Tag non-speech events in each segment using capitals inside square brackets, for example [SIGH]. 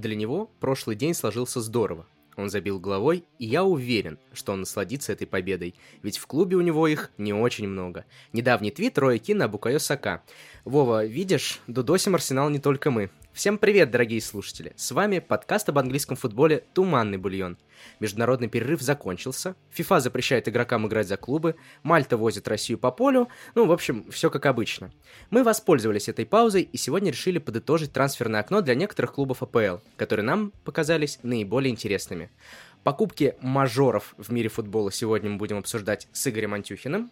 Для него прошлый день сложился здорово. Он забил головой, и я уверен, что он насладится этой победой, ведь в клубе у него их не очень много. Недавний твит Роя Кина Букайо Сака. Вова, видишь, дудосим Арсенал не только мы. Всем привет, дорогие слушатели! С вами подкаст об английском футболе «Туманный бульон». Международный перерыв закончился, ФИФА запрещает игрокам играть за клубы, Мальта возит Россию по полю, ну, в общем, все как обычно. Мы воспользовались этой паузой и сегодня решили подытожить трансферное окно для некоторых клубов АПЛ, которые нам показались наиболее интересными. Покупки мажоров в мире футбола сегодня мы будем обсуждать с Игорем Антюхиным.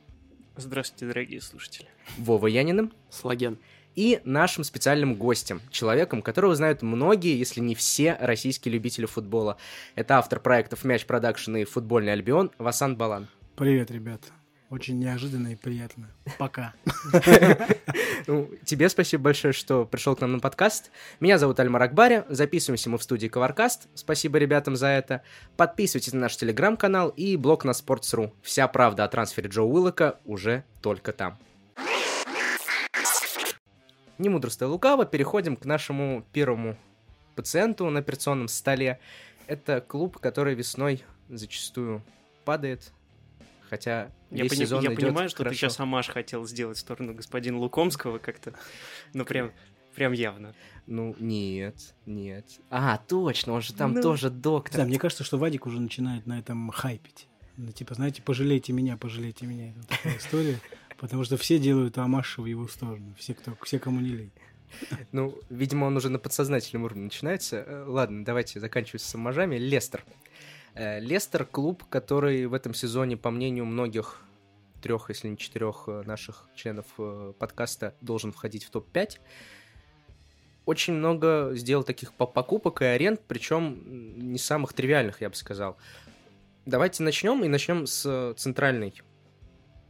Здравствуйте, дорогие слушатели. Вова Яниным. Слаген и нашим специальным гостем, человеком, которого знают многие, если не все российские любители футбола. Это автор проектов «Мяч Production» и «Футбольный Альбион» Васант Балан. Привет, ребята. Очень неожиданно и приятно. Пока. [LAUGHS] Ну, тебе спасибо большое, что пришел к нам на подкаст. Меня зовут Альмар Акбари. Записываемся мы в студии Коваркаст. Спасибо ребятам за это. Подписывайтесь на наш телеграм-канал и блог на Sports.ru. Вся правда о трансфере Джо Уиллока уже только там не мудрствуя лукаво, переходим к нашему первому пациенту на операционном столе. Это клуб, который весной зачастую падает, хотя я, весь пони- сезон я идет понимаю, что хорошо. ты сейчас Амаш хотел сделать в сторону господина Лукомского как-то, ну прям, прям явно. Ну, нет, нет. А, точно, он же там Ну. тоже доктор. Да, мне кажется, что Вадик уже начинает на этом хайпить. Ну, типа, знаете, пожалейте меня, пожалейте меня. Это такая история. Потому что все делают амаши в его сторону. Все, кто, все кому не лень. Ну, видимо, он уже на подсознательном уровне начинается. Э, Ладно, давайте заканчивать с саможами. Лестер. Э, Лестер клуб, который в этом сезоне, по мнению многих трех, если не четырех э, наших членов подкаста, должен входить в топ-5. Очень много сделал таких по- покупок и аренд, причем не самых тривиальных, я бы сказал. Давайте начнем, и начнем с центральной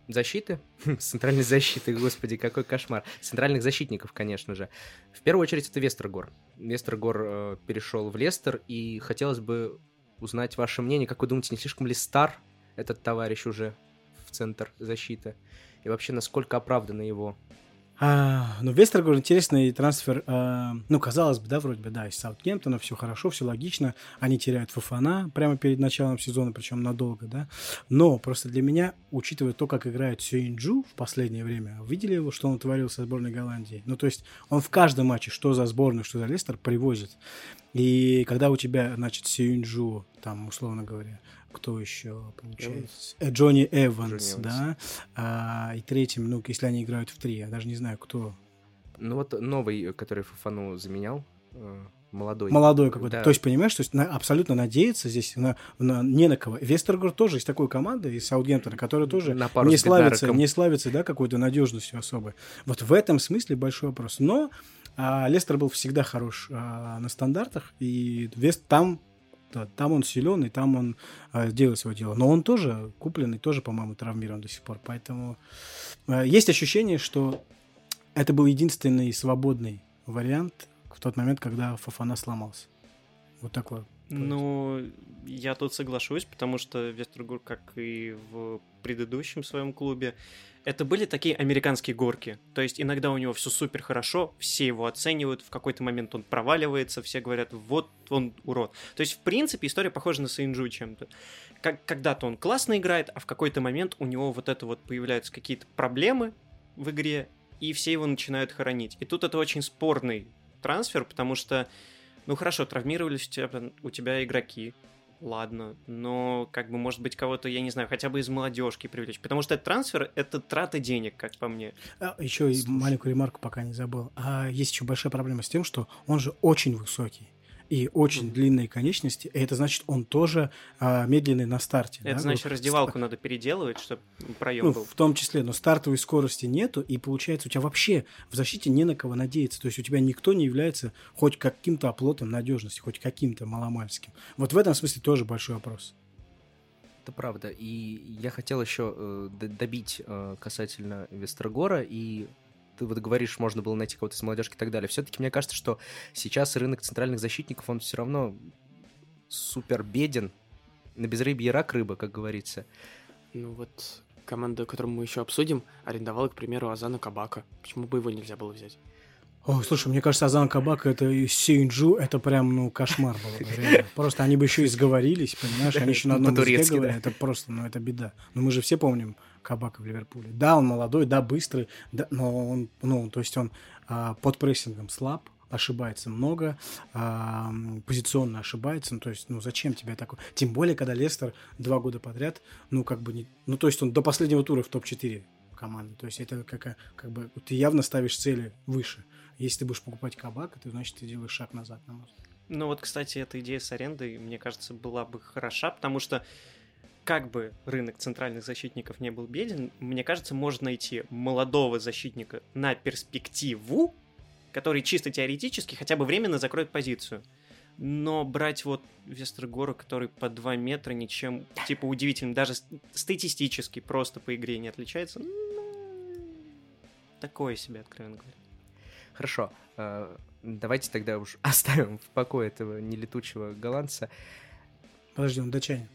защиты. [LAUGHS] Центральной защиты, господи, какой кошмар. Центральных защитников, конечно же. В первую очередь это Вестергор. Вестергор э, перешел в Лестер, и хотелось бы узнать ваше мнение. Как вы думаете, не слишком ли стар этот товарищ уже в центр защиты? И вообще, насколько оправдано его? А, ну, Вестергор интересный трансфер. а, ну, казалось бы, да, вроде бы, да, из Саутгемптона все хорошо, все логично. Они теряют Фафана прямо перед началом сезона, причем надолго, да. Но просто для меня, учитывая то, как играет Сюинджу в последнее время, видели его, что он творил со сборной Голландии? Ну, то есть он в каждом матче, что за сборную, что за Лестер, привозит. И когда у тебя, значит, Сюинджу, там, условно говоря, кто еще получается? Э, Джонни Эванс, Джонни Эванс. да. А, и третьим, ну, если они играют в три, я даже не знаю, кто. Ну вот новый, который Фафану заменял, э, молодой. Молодой какой-то. Да. То есть, понимаешь, то есть на- абсолютно надеяться здесь на, на- не на кого. Вестергор тоже из такой команды, из Саутгемптона, которая тоже На пару не славится, не славится, да, какой-то надежностью особой. Вот в этом смысле большой вопрос. Но а, Лестер был всегда хорош а, на стандартах, и Вест там да, там он силен, и там он а, делает свое дело. Но он тоже купленный, тоже, по-моему, травмирован до сих пор. Поэтому а, есть ощущение, что это был единственный свободный вариант в тот момент, когда Фафана сломался. Вот такой. Ну, я тут соглашусь, потому что Вестергур, как и в предыдущем своем клубе, это были такие американские горки. То есть иногда у него все супер хорошо, все его оценивают, в какой-то момент он проваливается, все говорят, вот он урод. То есть, в принципе, история похожа на Сейнджу чем-то. Как, когда-то он классно играет, а в какой-то момент у него вот это вот появляются какие-то проблемы в игре, и все его начинают хоронить. И тут это очень спорный трансфер, потому что ну хорошо, травмировались у тебя, у тебя игроки, ладно, но как бы, может быть, кого-то, я не знаю, хотя бы из молодежки привлечь, потому что этот трансфер — это трата денег, как по мне. А, еще и маленькую ремарку пока не забыл. А есть еще большая проблема с тем, что он же очень высокий и очень длинные конечности, и это значит, он тоже а, медленный на старте. Это да? значит, Ну, раздевалку надо переделывать, чтобы проем Ну, был. в том числе, но стартовой скорости нету, и получается, у тебя вообще в защите не на кого надеяться. То есть у тебя никто не является хоть каким-то оплотом надежности, хоть каким-то маломальским. Вот в этом смысле тоже большой вопрос. Это правда. И я хотел еще э, добить э, касательно Вестергора и ты вот говоришь, можно было найти кого-то из молодежки и так далее. Все-таки мне кажется, что сейчас рынок центральных защитников, он все равно супер беден. На безрыбье рак рыба, как говорится. Ну вот команда, которую мы еще обсудим, арендовала, к примеру, Азана Кабака. Почему бы его нельзя было взять? О, слушай, мне кажется, Азан Кабак это и Синджу, это прям, ну, кошмар был. реально. [LAUGHS] Просто они бы еще и сговорились, понимаешь? Они еще на одном языке говорят. Это просто, ну, это беда. Но мы же все помним Кабака в Ливерпуле. Да, он молодой, да, быстрый, да, но он, ну, то есть он а, под прессингом слаб, ошибается много, а, позиционно ошибается, ну, то есть, ну, зачем тебе такое? Тем более, когда Лестер два года подряд, ну, как бы, не, ну, то есть он до последнего тура в топ-4 команды, то есть это как, как бы, ты явно ставишь цели выше. Если ты будешь покупать кабак, то значит ты делаешь шаг назад, на мой взгляд. Ну вот, кстати, эта идея с арендой, мне кажется, была бы хороша, потому что как бы рынок центральных защитников не был беден, мне кажется, можно найти молодого защитника на перспективу, который чисто теоретически хотя бы временно закроет позицию. Но брать вот Вестергора, который по 2 метра ничем, типа, удивительным, даже статистически просто по игре не отличается, ну, такое себе, откровенно говоря. Хорошо, э, давайте тогда уж [LAUGHS] оставим в покое этого нелетучего голландца. Подожди, он датчанин.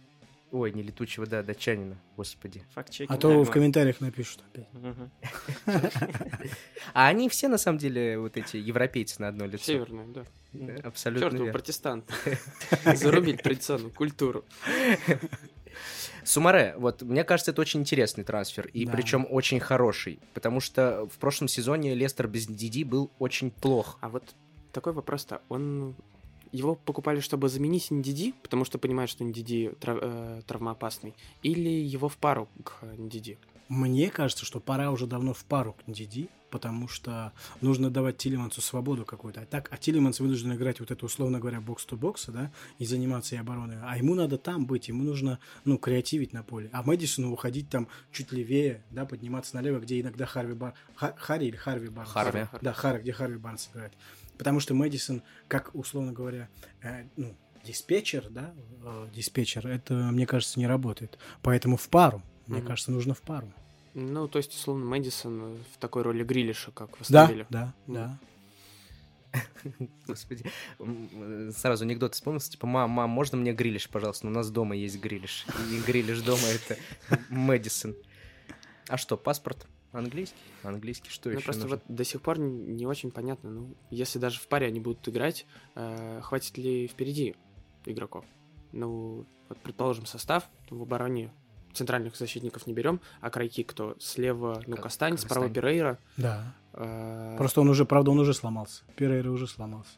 Ой, нелетучего, да, датчанина, господи. Факт-чекинг. А то в комментариях напишут опять. А они все, на самом деле, вот эти европейцы на одно лицо. Северная, да. Абсолютно Чертовы протестанты. [LAUGHS] Зарубить традиционную культуру. Сумаре, вот мне кажется, это очень интересный трансфер, и Да. причем очень хороший, потому что в прошлом сезоне Лестер без Диди был очень плох. А вот такой вопрос-то, он... Его покупали, чтобы заменить Ндиди, потому что понимают, что Ндиди трав- э, травмоопасный, или его в пару к Ндиди? Мне кажется, что пора уже давно в пару к Диди, потому что нужно давать Тилемансу свободу какую-то. А так, а Тилеманс вынужден играть вот это, условно говоря, бокс-то-бокса, да, и заниматься и обороной. А ему надо там быть, ему нужно, ну, креативить на поле. А Мэдисону уходить там чуть левее, да, подниматься налево, где иногда Харви Бар... Ха- Харри или Харви Барнс? Харви. Да, Харри, где Харви Барнс играет. Потому что Мэдисон, как, условно говоря, э, ну, диспетчер, да, э, диспетчер, это, мне кажется, не работает. Поэтому в пару. Мне Мгм. кажется, нужно в пару. Ну, то есть, условно, Мэдисон в такой роли Грилиша, как Да, восстановили. да, Ну. да. Господи, э, сразу анекдот вспомнился, типа, мам, мам, можно мне грилиш, пожалуйста? У нас дома есть грилиш. И грилиш дома это Мэдисон. А что, паспорт? Английский? Английский, что Ну, еще просто нужно? вот до сих пор не не очень понятно, ну, если даже в паре они будут играть, э, хватит ли впереди игроков? Ну, вот предположим, состав в обороне центральных защитников не берем, а крайки кто? Слева, ну, Кастань, справа. Перейра. Да. э, Просто он уже, правда, он уже сломался. Перейра уже сломался.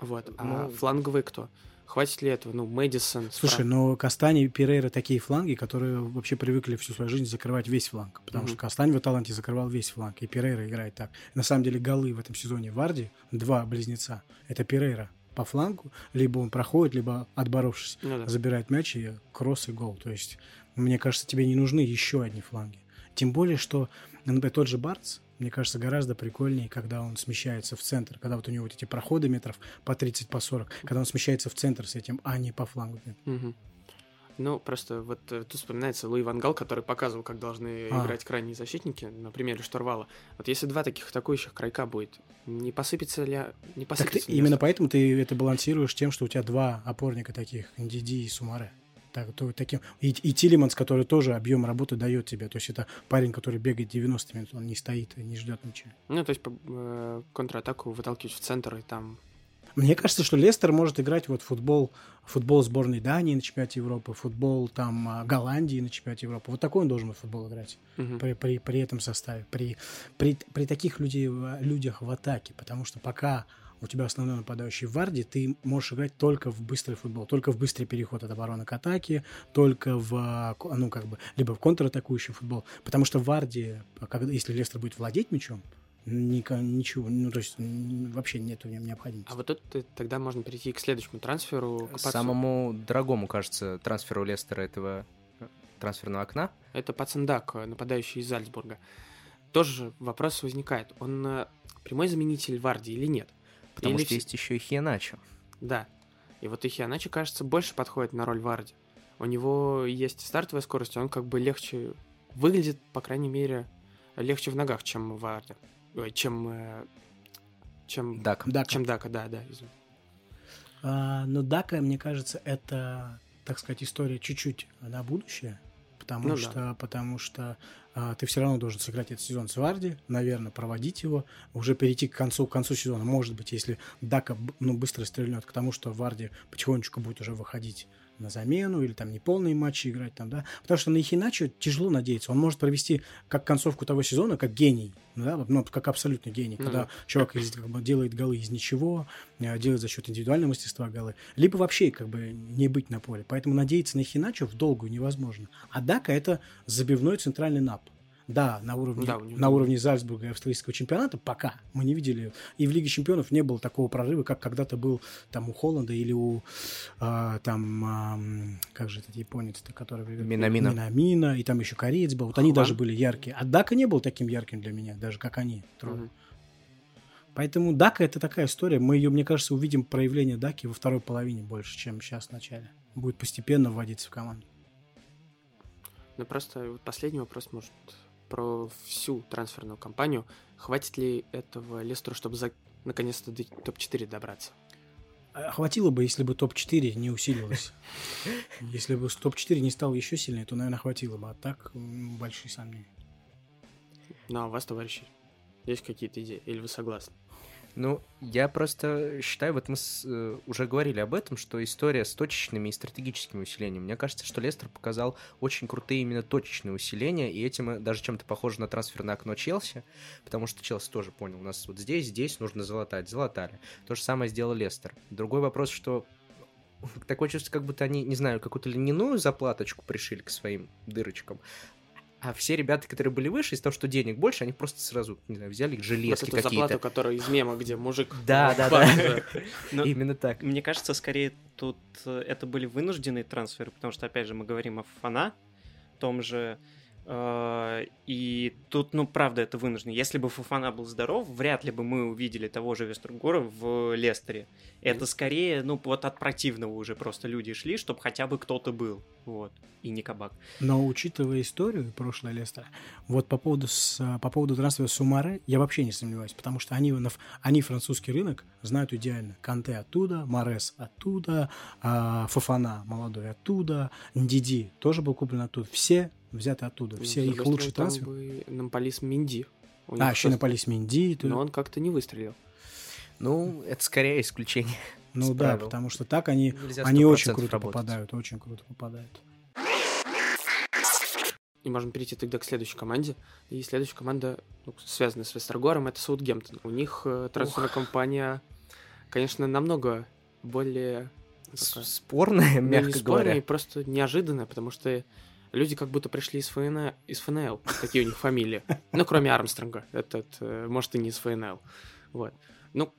Вот. А Ну- фланговые кто? Хватит ли этого? Ну, Мэдисон. Слушай, справа. но Кастани и Перейра такие фланги, которые вообще привыкли всю свою жизнь закрывать весь фланг. Потому Мгм. что Кастань в Аталанте закрывал весь фланг, и Перейра играет так. На самом деле голы в этом сезоне Варди, два близнеца, это Перейра по флангу, либо он проходит, либо отборовшись, Ну да. забирает мяч и кросс и гол. То есть, мне кажется, тебе не нужны еще одни фланги. Тем более, что, например, тот же Барц, мне кажется, гораздо прикольнее, когда он смещается в центр, когда вот у него вот эти проходы метров по 30, по 40, когда он смещается в центр с этим, а не по флангу. Мгм. Ну, просто вот э, тут вспоминается Луи Ван Гал, который показывал, как должны А. играть крайние защитники на примере Штурвала. Вот если два таких атакующих крайка будет, не посыпется ли... Не Так ты- посыпется ли именно поэтому ты это балансируешь тем, что у тебя два опорника таких, Ндиди и Сумаре. Так, то, таким. И, и Тилиманс, который тоже объем работы дает тебе. То есть это парень, который бегает 90 минут, он не стоит и не ждет ничего. Ну, то есть по- э, контратаку выталкивать в центр, и там... Мне кажется, что Лестер может играть вот футбол, футбол сборной Дании на чемпионате Европы, футбол там а, Голландии на чемпионате Европы. Вот такой он должен в футбол играть Мгм. при, при, при этом составе, при, при, при таких людей, людях в атаке, потому что пока у тебя основной нападающий в Варде, ты можешь играть только в быстрый футбол, только в быстрый переход от обороны к атаке, только в, а, ну, как бы, либо в контратакующий футбол, потому что в Варде, а когда, если Лестер будет владеть мячом, ничего, ну, то есть вообще нет в нем необходимости. А вот тут тогда можно перейти к следующему трансферу. к. Самому дорогому, кажется, трансферу Лестера этого э, трансферного окна. Это Пацандак, э, нападающий из Зальцбурга. Тоже вопрос возникает. Он э, прямой заменитель Варди или нет? Потому Или что все- есть еще и Хиеначо. Да. И вот Ихианачи, кажется, больше подходит на роль Варди. У него есть стартовая скорость, и он как бы легче выглядит, по крайней мере, легче в ногах, чем Варди. Ой, чем... э, чем... Дак. Дака. Чем Дака, да, да. извини. А, но Дака, мне кажется, это, так сказать, история чуть-чуть на будущее, потому Ну да. что, потому что ты все равно должен сыграть этот сезон с Варди, наверное, проводить его, уже перейти к концу, к концу сезона. Может быть, если Дака ну, быстро стрельнет к тому, что Варди потихонечку будет уже выходить на замену или там неполные матчи играть там, да, потому что на Ихиначо тяжело надеяться, он может провести как концовку того сезона, как гений, да, ну, как абсолютно гений, когда mm-hmm. чувак как бы, делает голы из ничего, э, делает за счет индивидуального мастерства голы, либо вообще как бы не быть на поле, поэтому надеяться на Ихиначо в долгую невозможно, а Дака это забивной центральный нап, да, на уровне, да, на уровне Зальцбурга и австрийского чемпионата пока мы не видели. И в Лиге чемпионов не было такого прорыва, как когда-то был там у Холланда или у а, там, а, как же этот японец, который... Минамина. Минамина, и там еще кореец был. Вот они даже были яркие. А Дака не был таким ярким для меня, даже как они, трое. Угу. Поэтому Дака это такая история. Мы ее, мне кажется, увидим проявление Даки во второй половине больше, чем сейчас в начале. Будет постепенно вводиться в команду. Ну просто последний вопрос, может, про всю трансферную кампанию. Хватит ли этого Лестеру, чтобы за... наконец-то до топ-4 добраться? А хватило бы, если бы топ-4 не усилилось. Если бы топ-4 не стал еще сильнее, то, наверное, хватило бы. А так, большие сомнения. Ну, а у вас, товарищи, есть какие-то идеи? Или вы согласны? Ну, я просто считаю, вот мы с, э, уже говорили об этом, что история с точечными и стратегическими усилениями. Мне кажется, что Лестер показал очень крутые именно точечные усиления, и этим даже чем-то похоже на трансферное окно Челси, потому что Челси тоже понял, у нас вот здесь, здесь нужно залатать, залатали. То же самое сделал Лестер. Другой вопрос, что [LAUGHS] такое чувство, как будто они, не знаю, какую-то льняную заплаточку пришили к своим дырочкам, а все ребята, которые были выше, из-за того, что денег больше, они просто сразу, не знаю, взяли железки вот какие-то. заплату, которая из мема, где мужик... [LAUGHS] Да, да, да. Именно так. Мне кажется, скорее тут э, это были вынужденные трансферы, потому что, опять же, мы говорим о Фана, том же Э, и тут, ну, правда, это вынуждено. Если бы Фуфана был здоров, вряд ли бы мы увидели того же Вестергора в Лестере. Это скорее, ну, вот от противного уже просто люди шли, чтобы хотя бы кто-то был. Вот. И не кабак. Но учитывая историю прошлой Лестера, вот по поводу, с, по поводу трансфера Сумары, я вообще не сомневаюсь, потому что они, они французский рынок знают идеально. Канте оттуда, Морес оттуда, а, Фафана молодой оттуда, Ндиди тоже был куплен оттуда. Все взяты оттуда. Все ну, их лучшие трансферы. Намполис Минди. А, еще Намполис Минди. Но он как-то не выстрелил. Ну, это скорее исключение. Ну да, правил. потому что так они, они очень круто работать. попадают, очень круто попадают. И можем перейти тогда к следующей команде. И следующая команда, ну, связанная с Вестергором, это Саутгемптон. У них э, трансферная компания, конечно, намного более... Спорная, [LAUGHS] ну, мягко не спорная, говоря. и просто неожиданная, потому что люди как будто пришли из ФНЛ, из ФНЛ такие у них фамилии. Ну, кроме Армстронга, этот, э, может, и не из ФНЛ. Вот. Ну,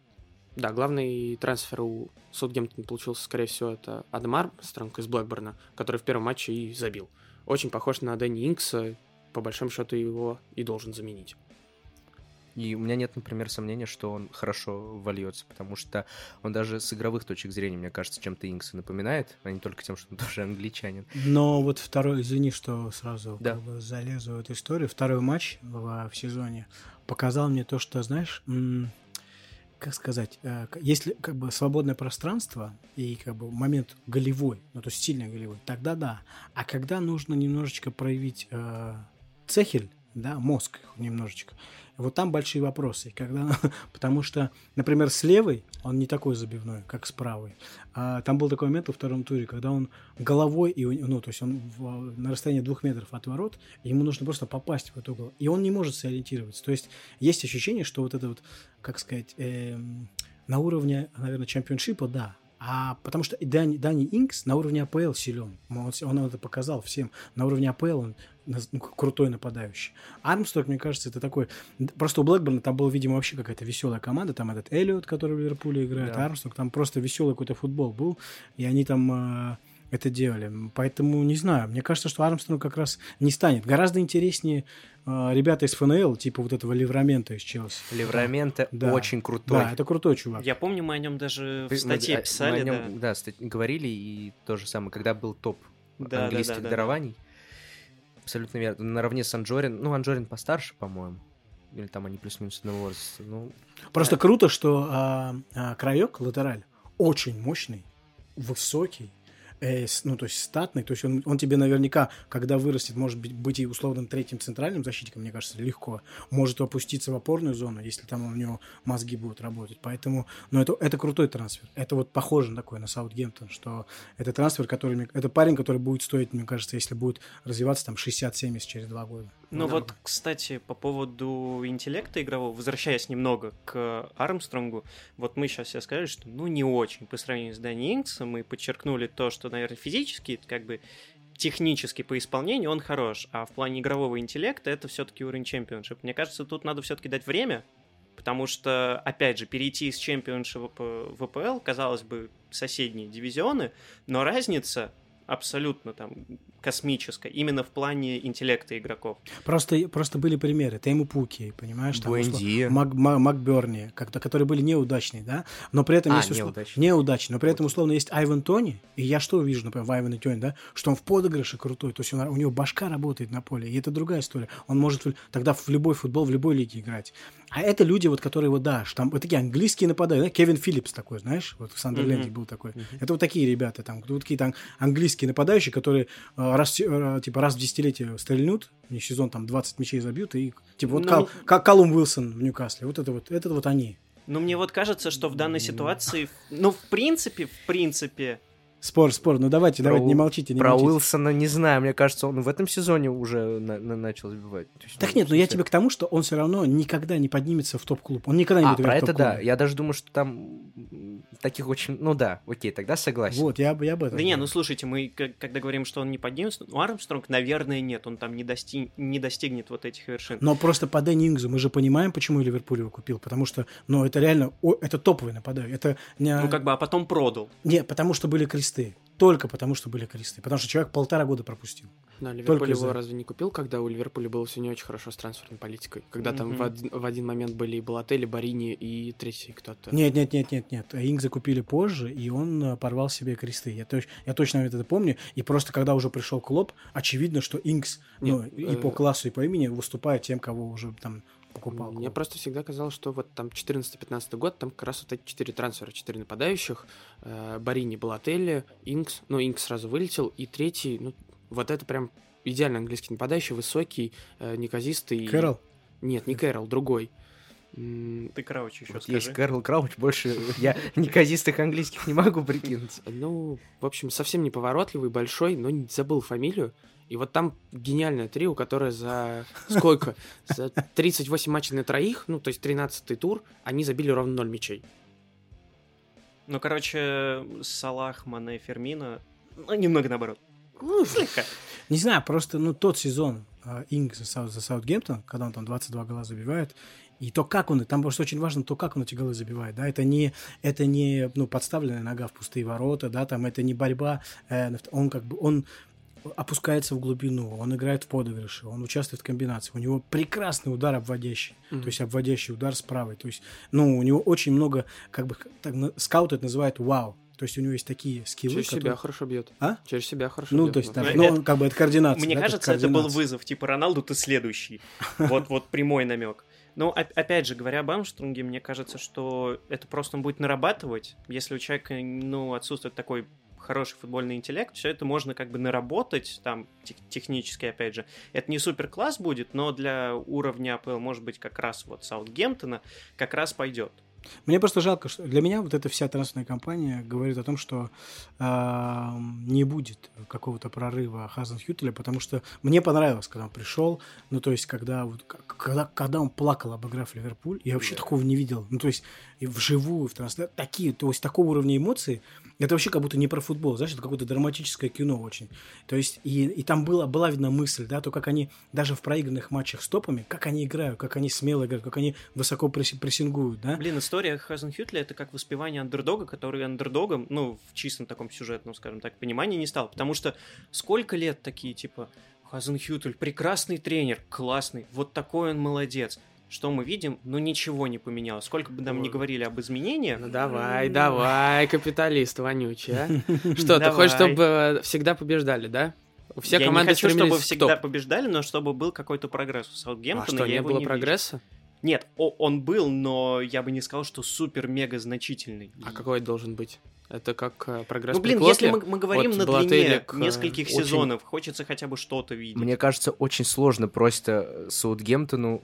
да, главный трансфер у Саутгемптона получился, скорее всего, это Адам Армстронг из Блэкберна, который в первом матче и забил. Очень похож на Дэнни Инкса, по большому счету его и должен заменить. И у меня нет, например, сомнения, что он хорошо вольется, потому что он даже с игровых точек зрения, мне кажется, чем-то Инкса напоминает, а не только тем, что он [LAUGHS] тоже англичанин. Но вот второй, извини, что сразу да. как бы залезу в эту историю, второй матч в, в сезоне показал мне то, что, знаешь, как сказать, э, если как бы свободное пространство и как бы момент голевой, ну то есть сильно голевой, тогда да. А когда нужно немножечко проявить э, цехель, да, мозг немножечко, вот там большие вопросы. Когда, [LAUGHS] потому что, например, с левой он не такой забивной, как с правой. А там был такой момент во втором туре, когда он головой, и, ну, то есть он в, на расстоянии двух метров от ворот, ему нужно просто попасть в этот угол. И он не может сориентироваться. То есть есть ощущение, что вот это вот, как сказать, э, на уровне, наверное, чемпионшипа, да, а потому что Дани, Дани Инкс на уровне АПЛ силен. Он, он это показал всем. На уровне АПЛ он ну, крутой нападающий. Армстронг, мне кажется, это такой... Просто у Блэкберна там была, видимо, вообще какая-то веселая команда. Там этот Эллиот, который в Ливерпуле играет, да. Армстронг. Там просто веселый какой-то футбол был. И они там... Это делали. Поэтому не знаю. Мне кажется, что Армстронг как раз не станет. Гораздо интереснее э, ребята из ФНЛ, типа вот этого Ливрамента из Челси. Ливрамента да. очень крутой. Да, это крутой чувак. Я помню, мы о нем даже в статье мы, писали. Мы о нем, да, да говорили, и то же самое, когда был топ да, английских да, да, дарований. Да, да абсолютно верно. Наравне с Анджорин. Ну, Анджорин постарше, по-моему. Или там они плюс-минус одного возраста. Ну, Просто да. круто, что а, а, краек, латераль, очень мощный, высокий, э, ну, то есть статный, то есть он, он тебе наверняка, когда вырастет, может быть, быть и условным третьим центральным защитником, мне кажется, легко, может опуститься в опорную зону, если там у него мозги будут работать. Поэтому, ну, это, это крутой трансфер. Это вот похоже на такой на Саутгемптон, что это трансфер, который, это парень, который будет стоить, мне кажется, если будет развиваться там 60-70 через два года. Ну вот, кстати, по поводу интеллекта игрового, возвращаясь немного к Армстронгу, вот мы сейчас все сказали, что ну не очень по сравнению с Дани Инксом, мы подчеркнули то, что, наверное, физически, как бы технически по исполнению он хорош, а в плане игрового интеллекта это все-таки уровень чемпионшип. Мне кажется, тут надо все-таки дать время, потому что, опять же, перейти из чемпионшипа в ВПЛ, казалось бы, соседние дивизионы, но разница абсолютно там космическая, именно в плане интеллекта игроков. Просто, просто были примеры. Тейму Пуки, понимаешь? там, услов- Буэнди. Мак, Ма- Макберни, как-то, которые были неудачные, да? Но при этом А, есть... услов- неудачные. Неудачные. Но при этом, условно, есть Айван Тони, и я что вижу, например, в Айване Тони, да? Что он в подыгрыше крутой, то есть он- у него башка работает на поле, и это другая история. Он может тогда в любой футбол, в любой лиге играть. А это люди, вот, которые, вот, да, что там вот такие английские нападающие, да? Кевин Филлипс такой, знаешь, вот в Сандерленде Мгм. был такой. Это вот такие ребята, там, вот такие там английские нападающие, которые э, раз, э, типа, раз в десятилетие стрельнут, не сезон там 20 мячей забьют, и типа вот Ну, Кал- как Калум Уилсон в Ньюкасле, вот это вот, это вот они. Ну, мне вот кажется, что в данной ситуации, ну, в принципе, в принципе, Спор, спор, ну давайте, Про давайте, не У- молчите, не Про молчите. Уилсона не знаю, мне кажется, он в этом сезоне уже на- на- начал забивать. Есть, Так ну, нет, но я в смысле- тебе к тому, что он все равно никогда не поднимется в топ-клуб. Он никогда не А, будет про играть в это да. Я даже думаю, что там таких очень... Ну да, окей, тогда согласен. Вот, я, бы- я об этом. Да не, ну слушайте, мы к- когда говорим, что он не поднимется, ну Армстронг, наверное, нет, он там не, дости... не достигнет вот этих вершин. Но просто по Дэнни Ингзу мы же понимаем, почему Ливерпуль его купил. Потому что, ну, это реально, о, это топовый нападающий. Это не, Ну как бы, а потом продал. не потому, что были кресты. Только потому, что были кресты. Потому что человек полтора года пропустил. Только Ливерпуль его разве не купил, когда у Ливерпуля было все не очень хорошо с трансферной политикой? Когда там Мгм. в один, в один момент были и Балотелли, Барини и третий кто-то. Нет, нет, нет, нет, нет. Ингза купили позже, и он э, порвал себе кресты. Я, точ- я точно это помню. И просто когда уже пришел Клоп, очевидно, что Ингс ну, и по э, классу, и по имени выступает тем, кого уже там покупал. Мне просто всегда казалось, что вот там 14-15 год, там как раз вот эти четыре трансфера, четыре нападающих, э, Барини, Балотелли, Инкс, ну, Инкс сразу вылетел, и третий, ну, вот это прям идеально английский нападающий, высокий, э, неказистый. Кэрол? Нет, не Кэрол, другой. Ты Крауч еще Вот скажи. есть Кэрл Крауч, больше я неказистых английских не могу прикинуть. Ну, в общем, совсем неповоротливый, большой, но не забыл фамилию. И вот там гениальное трио, которое за сколько? [LAUGHS] За 38 матчей на троих, ну, то есть 13-й тур, они забили ровно 0 мячей. Ну, короче, Салах, Мане, Фермина, ну, немного наоборот. Ну, Слегка. Не знаю, просто, ну, тот сезон э, Инг за, Сау- за Саутгемптон, когда он там 22 гола забивает, и то, как он, там просто очень важно то, как он эти голы забивает, да, это не, это не, ну, подставленная нога в пустые ворота, да, там, это не борьба, э, он как бы, он опускается в глубину, он играет в подыгрыше, он участвует в комбинации, у него прекрасный удар обводящий, Мгм. то есть обводящий удар с правой, то есть, ну, у него очень много, как бы, так, скауты это называют вау, то есть у него есть такие скиллы, Через себя которые... хорошо бьет. А? Через себя хорошо Ну, бьет, то есть, Ну, ну, это- он как бы это координация. Мне да, кажется, это был координация. вызов, типа, Роналду, ты следующий. [LAUGHS] Вот, вот прямой намек. Но оп- опять же, говоря об Армстронге, мне кажется, что это просто он будет нарабатывать. Если у человека, ну, отсутствует такой хороший футбольный интеллект, все это можно как бы наработать, там, тех- технически, опять же. Это не супер класс будет, но для уровня АПЛ, может быть, как раз вот Саутгемптона, как раз пойдет. Мне просто жалко, что для меня вот эта вся трансферная кампания говорит о том, что э, не будет какого-то прорыва Хазенхютеля, потому что мне понравилось, когда он пришел, ну, то есть, когда, вот, когда, когда он плакал, обыграв Ливерпуль, я вообще такого не видел. Ну, то есть, и вживую, в трансляции, такие, то есть, такого уровня эмоций, это вообще как будто не про футбол, знаешь, это какое-то драматическое кино очень. То есть, и, и там была, была видна мысль, да, то, как они даже в проигранных матчах с топами, как они играют, как они смело играют, как они высоко пресс- прессингуют, да. Блин, история Хазенхютля это как воспевание андердога, который андердогом, ну, в чистом таком сюжетном, скажем так, понимании не стал. Потому что сколько лет такие, типа, Хазенхютель, прекрасный тренер, классный, вот такой он молодец. Что мы видим? Ну, ничего не поменялось. Сколько бы нам ни говорили об изменениях, Ну давай, давай, капиталист вонючий, а. [LAUGHS] Что, ты хочешь, чтобы э, всегда побеждали, да? Все я команды не хочу, чтобы всегда топ. побеждали, но чтобы был какой-то прогресс у А Саутгемптона. что, я не было не вижу. Нет, он был, но я бы не сказал, что супер-мега значительный. А какой это должен быть? Это как э, прогресс Ну, блин, если мы, мы говорим от на длине к, э, нескольких очень- сезонов, хочется хотя бы что-то видеть. Мне кажется, очень сложно просто Саутгемптону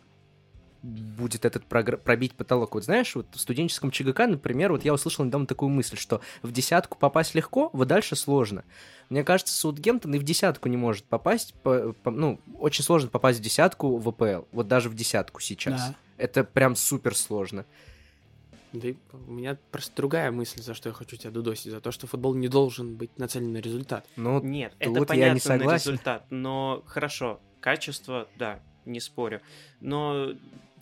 будет этот прогр- пробить потолок. Вот знаешь, вот в студенческом ЧГК, например, вот я услышал недавно такую мысль, что в десятку попасть легко, вот дальше сложно. Мне кажется, Саутгемптон и в десятку не может попасть, по- по- ну, очень сложно попасть в десятку в АПЛ, вот даже в десятку сейчас. Да. Это прям супер сложно. Да и у меня просто другая мысль, за что я хочу тебя дудосить. За то, что футбол не должен быть нацелен на результат. Ну, Нет, тут это я понятно не согласен. на результат, но хорошо, качество, да, не спорю. Но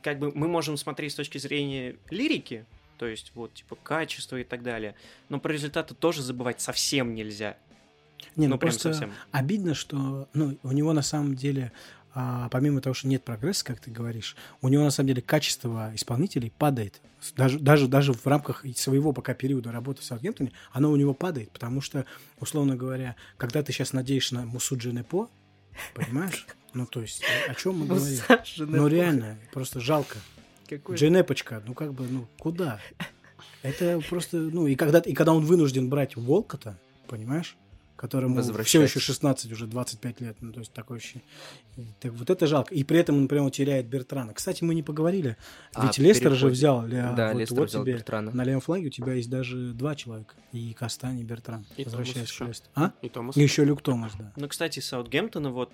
как бы мы можем смотреть с точки зрения лирики, то есть вот типа качество и так далее, но про результаты тоже забывать совсем нельзя. Не, ну, ну прям просто совсем. обидно, что ну, у него на самом деле, а, помимо того, что нет прогресса, как ты говоришь, у него на самом деле качество исполнителей падает. Даже, даже, даже в рамках своего пока периода работы в Саутгемптоне, оно у него падает, потому что, условно говоря, когда ты сейчас надеешься на Мусу Дженепо, понимаешь? Ну, то есть, о чем мы говорим? Ну, реально, просто жалко. Какой... Дженепочка, ну как бы, ну куда? Это просто, ну и когда, и когда он вынужден брать Волкота, понимаешь, которому все еще 16, уже 25 лет, ну то есть такое ощущение. И Так вот это жалко. И при этом он прямо теряет Бертрана. Кстати, мы не поговорили. А, Ведь Лестер же переходе. взял. Ля- Да, вот, Лестер вот взял тебе Бертрана. на левом флаге у тебя есть даже два человека. И Кастань, и Бертран. И Возвращаясь Томас еще. А? И Томас. И еще Люк Томас, да. Ну, кстати, Саутгемптона, вот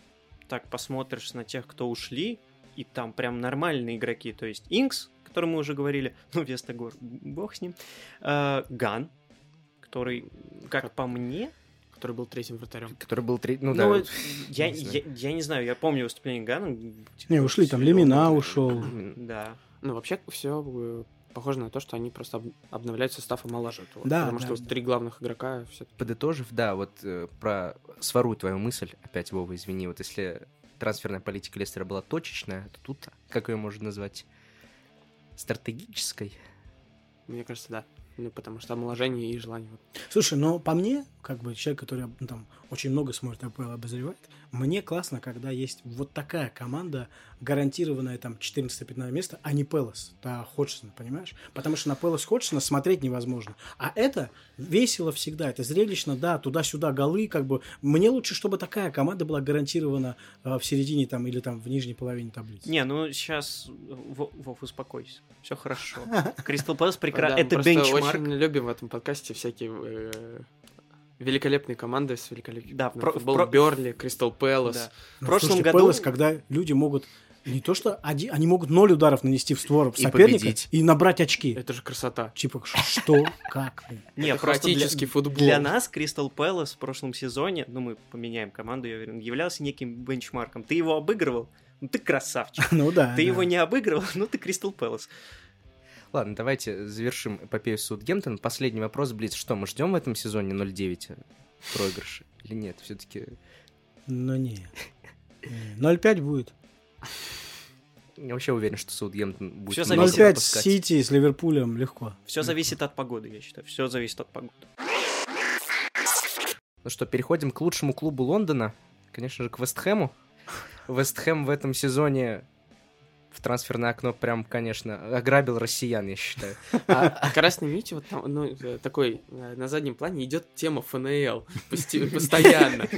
так посмотришь на тех, кто ушли, и там прям нормальные игроки, то есть Инкс, о котором мы уже говорили, [LAUGHS] ну, Вестагор, бог с ним, э, Ган, который, как Как- по мне, который был третьим вратарем. Который был три... Ну, ну, да. [LAUGHS] я, не я, знаю. я не знаю, я помню выступление Гана. типа, Не, ушли, там Лемина ну, ушел. [LAUGHS] Да. Ну, вообще, все похоже на то, что они просто об- обновляют состав и омолаживают его. Да, Потому да, что да. три главных игрока все Подытожив, да, вот э, про сворую твою мысль, опять, Вова, извини, вот если трансферная политика Лестера была точечная, то тут, как ее можно назвать, стратегической. Мне кажется, да. Ну, потому что омоложение и желание. Слушай, но по мне, как бы человек, который ну, там очень много смотрит АПЛ, обозревает, мне классно, когда есть вот такая команда, гарантированная там 14-15 место, а не Пелос, да Ходжсона, понимаешь? Потому что на Пелос Ходжсона смотреть невозможно. А это весело всегда, это зрелищно, да, туда-сюда голы, как бы. Мне лучше, чтобы такая команда была гарантирована э, в середине там или там в нижней половине таблицы. Не, ну сейчас, Вов, успокойся. Все хорошо. [LAUGHS] Кристал Пэлас прекрасно. Мы Это просто бенчмарк. очень любим в этом подкасте всякие великолепные команды с великолепным Да, про- футбол. про- Берли, Кристал Пэлас. Да. В прошлом слушайте, году- Пэлас, когда люди могут не то что один, они могут ноль ударов нанести в створ И соперника победить. и набрать очки. Это же красота. Типа, что, как? [LAUGHS] Не, хаотический футбол. Для нас Кристал Пэлас в прошлом сезоне, ну мы поменяем команду, я уверен, являлся неким бенчмарком. Ты его обыгрывал, ну ты красавчик. [LAUGHS] Ну да. Ты его не обыгрывал, [LAUGHS] ну ты Кристал Пэлас. Ладно, давайте завершим эпопею Саутгемптон. Последний вопрос, Блиц. Что, мы ждем в этом сезоне 0-9 проигрыши? Или нет? Все-таки Ну не. Не. 0-5 будет. я вообще уверен, что Саутгемптон будет Всё много зависит. 0-5 с пропускать. Сити, с Ливерпулем легко. Все зависит от погоды, я считаю. Все зависит от погоды. Ну что, переходим к лучшему клубу Лондона. Конечно же, к Вестхэму. Вестхэм в этом сезоне в трансферное окно прям, конечно, ограбил россиян, я считаю. [LAUGHS] А- А красной нитью вот там, ну, э, такой э, на заднем плане идет тема ФНЛ постоянно. [LAUGHS]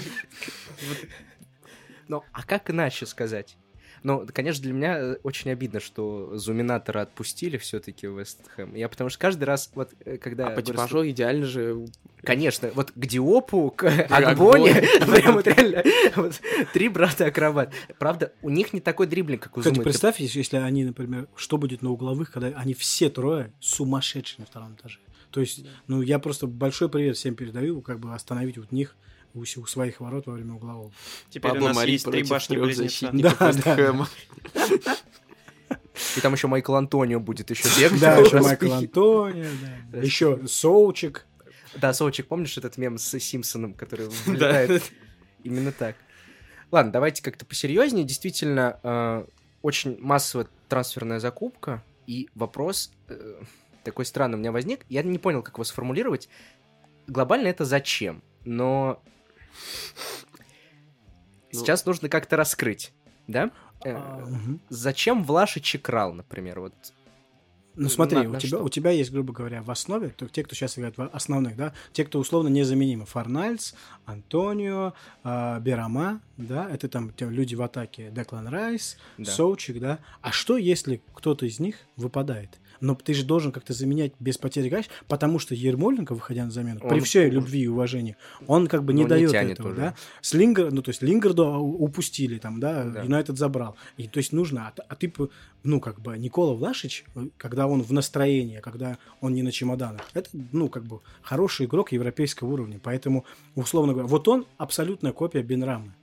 Ну, а как иначе сказать? Ну, конечно, для меня э, очень обидно, что Зуминатора отпустили все-таки в Вестхэм. Я потому что каждый раз, вот, э, когда... А по типажу идеально же Конечно, вот к Диопу, к Агбоне, [LAUGHS] прям вот реально, три брата-акробат. Правда, у них не такой дриблинг, как у Кстати, представь, если они, например, что будет на угловых, когда они все трое сумасшедшие на втором этаже. То есть, ну, я просто большой привет всем передаю, как бы остановить вот них у, у своих ворот во время углового. Теперь Пабло у нас Мари есть три против башни трех близнеца. защитников Да, да. И там еще Майкл Антонио будет еще бегать. Да, еще. Майкл Антонио, да. Еще Соучик. Да, Соучик, помнишь этот мем с Симпсоном, который [LAUGHS] влетает? Именно так. Ладно, давайте как-то посерьезнее. Действительно, э, очень массовая трансферная закупка. И вопрос э, такой странный у меня возник. Я не понял, как его сформулировать. Глобально это зачем? Но Ну. сейчас нужно как-то раскрыть, да? Э, А. Зачем Влашич и Крал, например? Вот Ну смотри, На- у, на тебя, что? у тебя есть, грубо говоря, в основе, то, те, кто сейчас играет в основных, да, те, кто условно незаменимы. Фарнальц, Антонио, а, Берама, да, это там люди в атаке. Деклан Райс, Да. Соучик, да. А что, если кто-то из них выпадает? Но ты же должен как-то заменять без потери играч, потому что Ермоленко, выходя на замену, при Он- всей любви и уважении, он как бы не Ну, не дает тянет этого, уже. да. С Лингер, ну, то есть Лингарду упустили там, да, Да. Юнайтед забрал. И, то есть нужно, а, а ты, ну, как бы, Никола Влашич, когда он в настроении, когда он не на чемоданах, это, ну, как бы, хороший игрок европейского уровня. Поэтому, условно говоря, вот он абсолютная копия Бенрамы.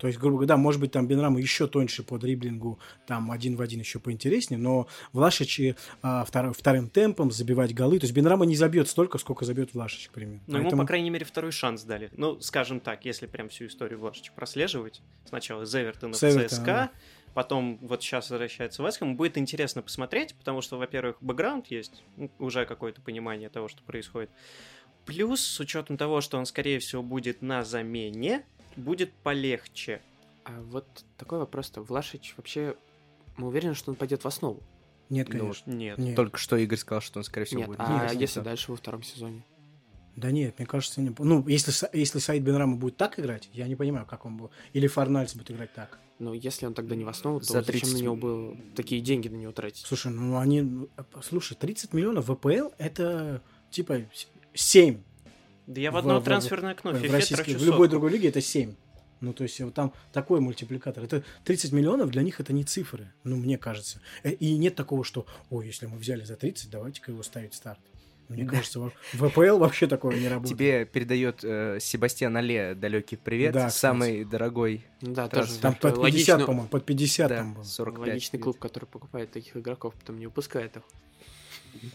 То есть, грубо говоря, да, может быть, там Бенрама еще тоньше по дриблингу, там один в один еще поинтереснее, но Влашич а, втор- вторым темпом забивать голы. То есть Бенрама не забьет столько, сколько забьет Влашич, к примеру. Но ему, Поэтому- по крайней мере, второй шанс дали. Ну, скажем так, если прям всю историю Влашича прослеживать. Сначала из Эвертона в ЦСКА, да. потом вот сейчас возвращается в Вестхэм. Будет интересно посмотреть, потому что, во-первых, бэкграунд есть, ну, уже какое-то понимание того, что происходит. Плюс, с учетом того, что он, скорее всего, будет на замене, будет полегче. А вот такой вопрос-то. Влашич вообще... Мы уверены, что он пойдет в основу? Нет, Ну, конечно. Нет. Нет. Только что Игорь сказал, что он, скорее всего, Нет, будет. а Нет, если нет. дальше во втором сезоне? Да нет, мне кажется, не... Ну, если, если Саид Бенрама будет так играть, я не понимаю, как он был. Или Фарнальц будет играть так. Ну, если он тогда не в основу, то За зачем 30 на него было такие деньги на него тратить? Слушай, ну они... ну, Слушай, 30 миллионов ВПЛ это типа 7. Да я в В- одно в- трансферное окно в, российской- трачу в любой другой лиге это 7. Ну, то есть вот там такой мультипликатор. Это 30 миллионов для них это не цифры, ну, мне кажется. Э, И нет такого, что, ой, если мы взяли за 30, давайте-ка его ставить в старт. Мне кажется, в в ВПЛ вообще такое не работает. Тебе передает э, Себастьян Але далекий привет, Да, кстати. самый дорогой. Ну да, Трансфер. тоже Там под 50, логично- по-моему, под 50 Да, там было. 45. логичный клуб, который покупает таких игроков, потом не выпускает их.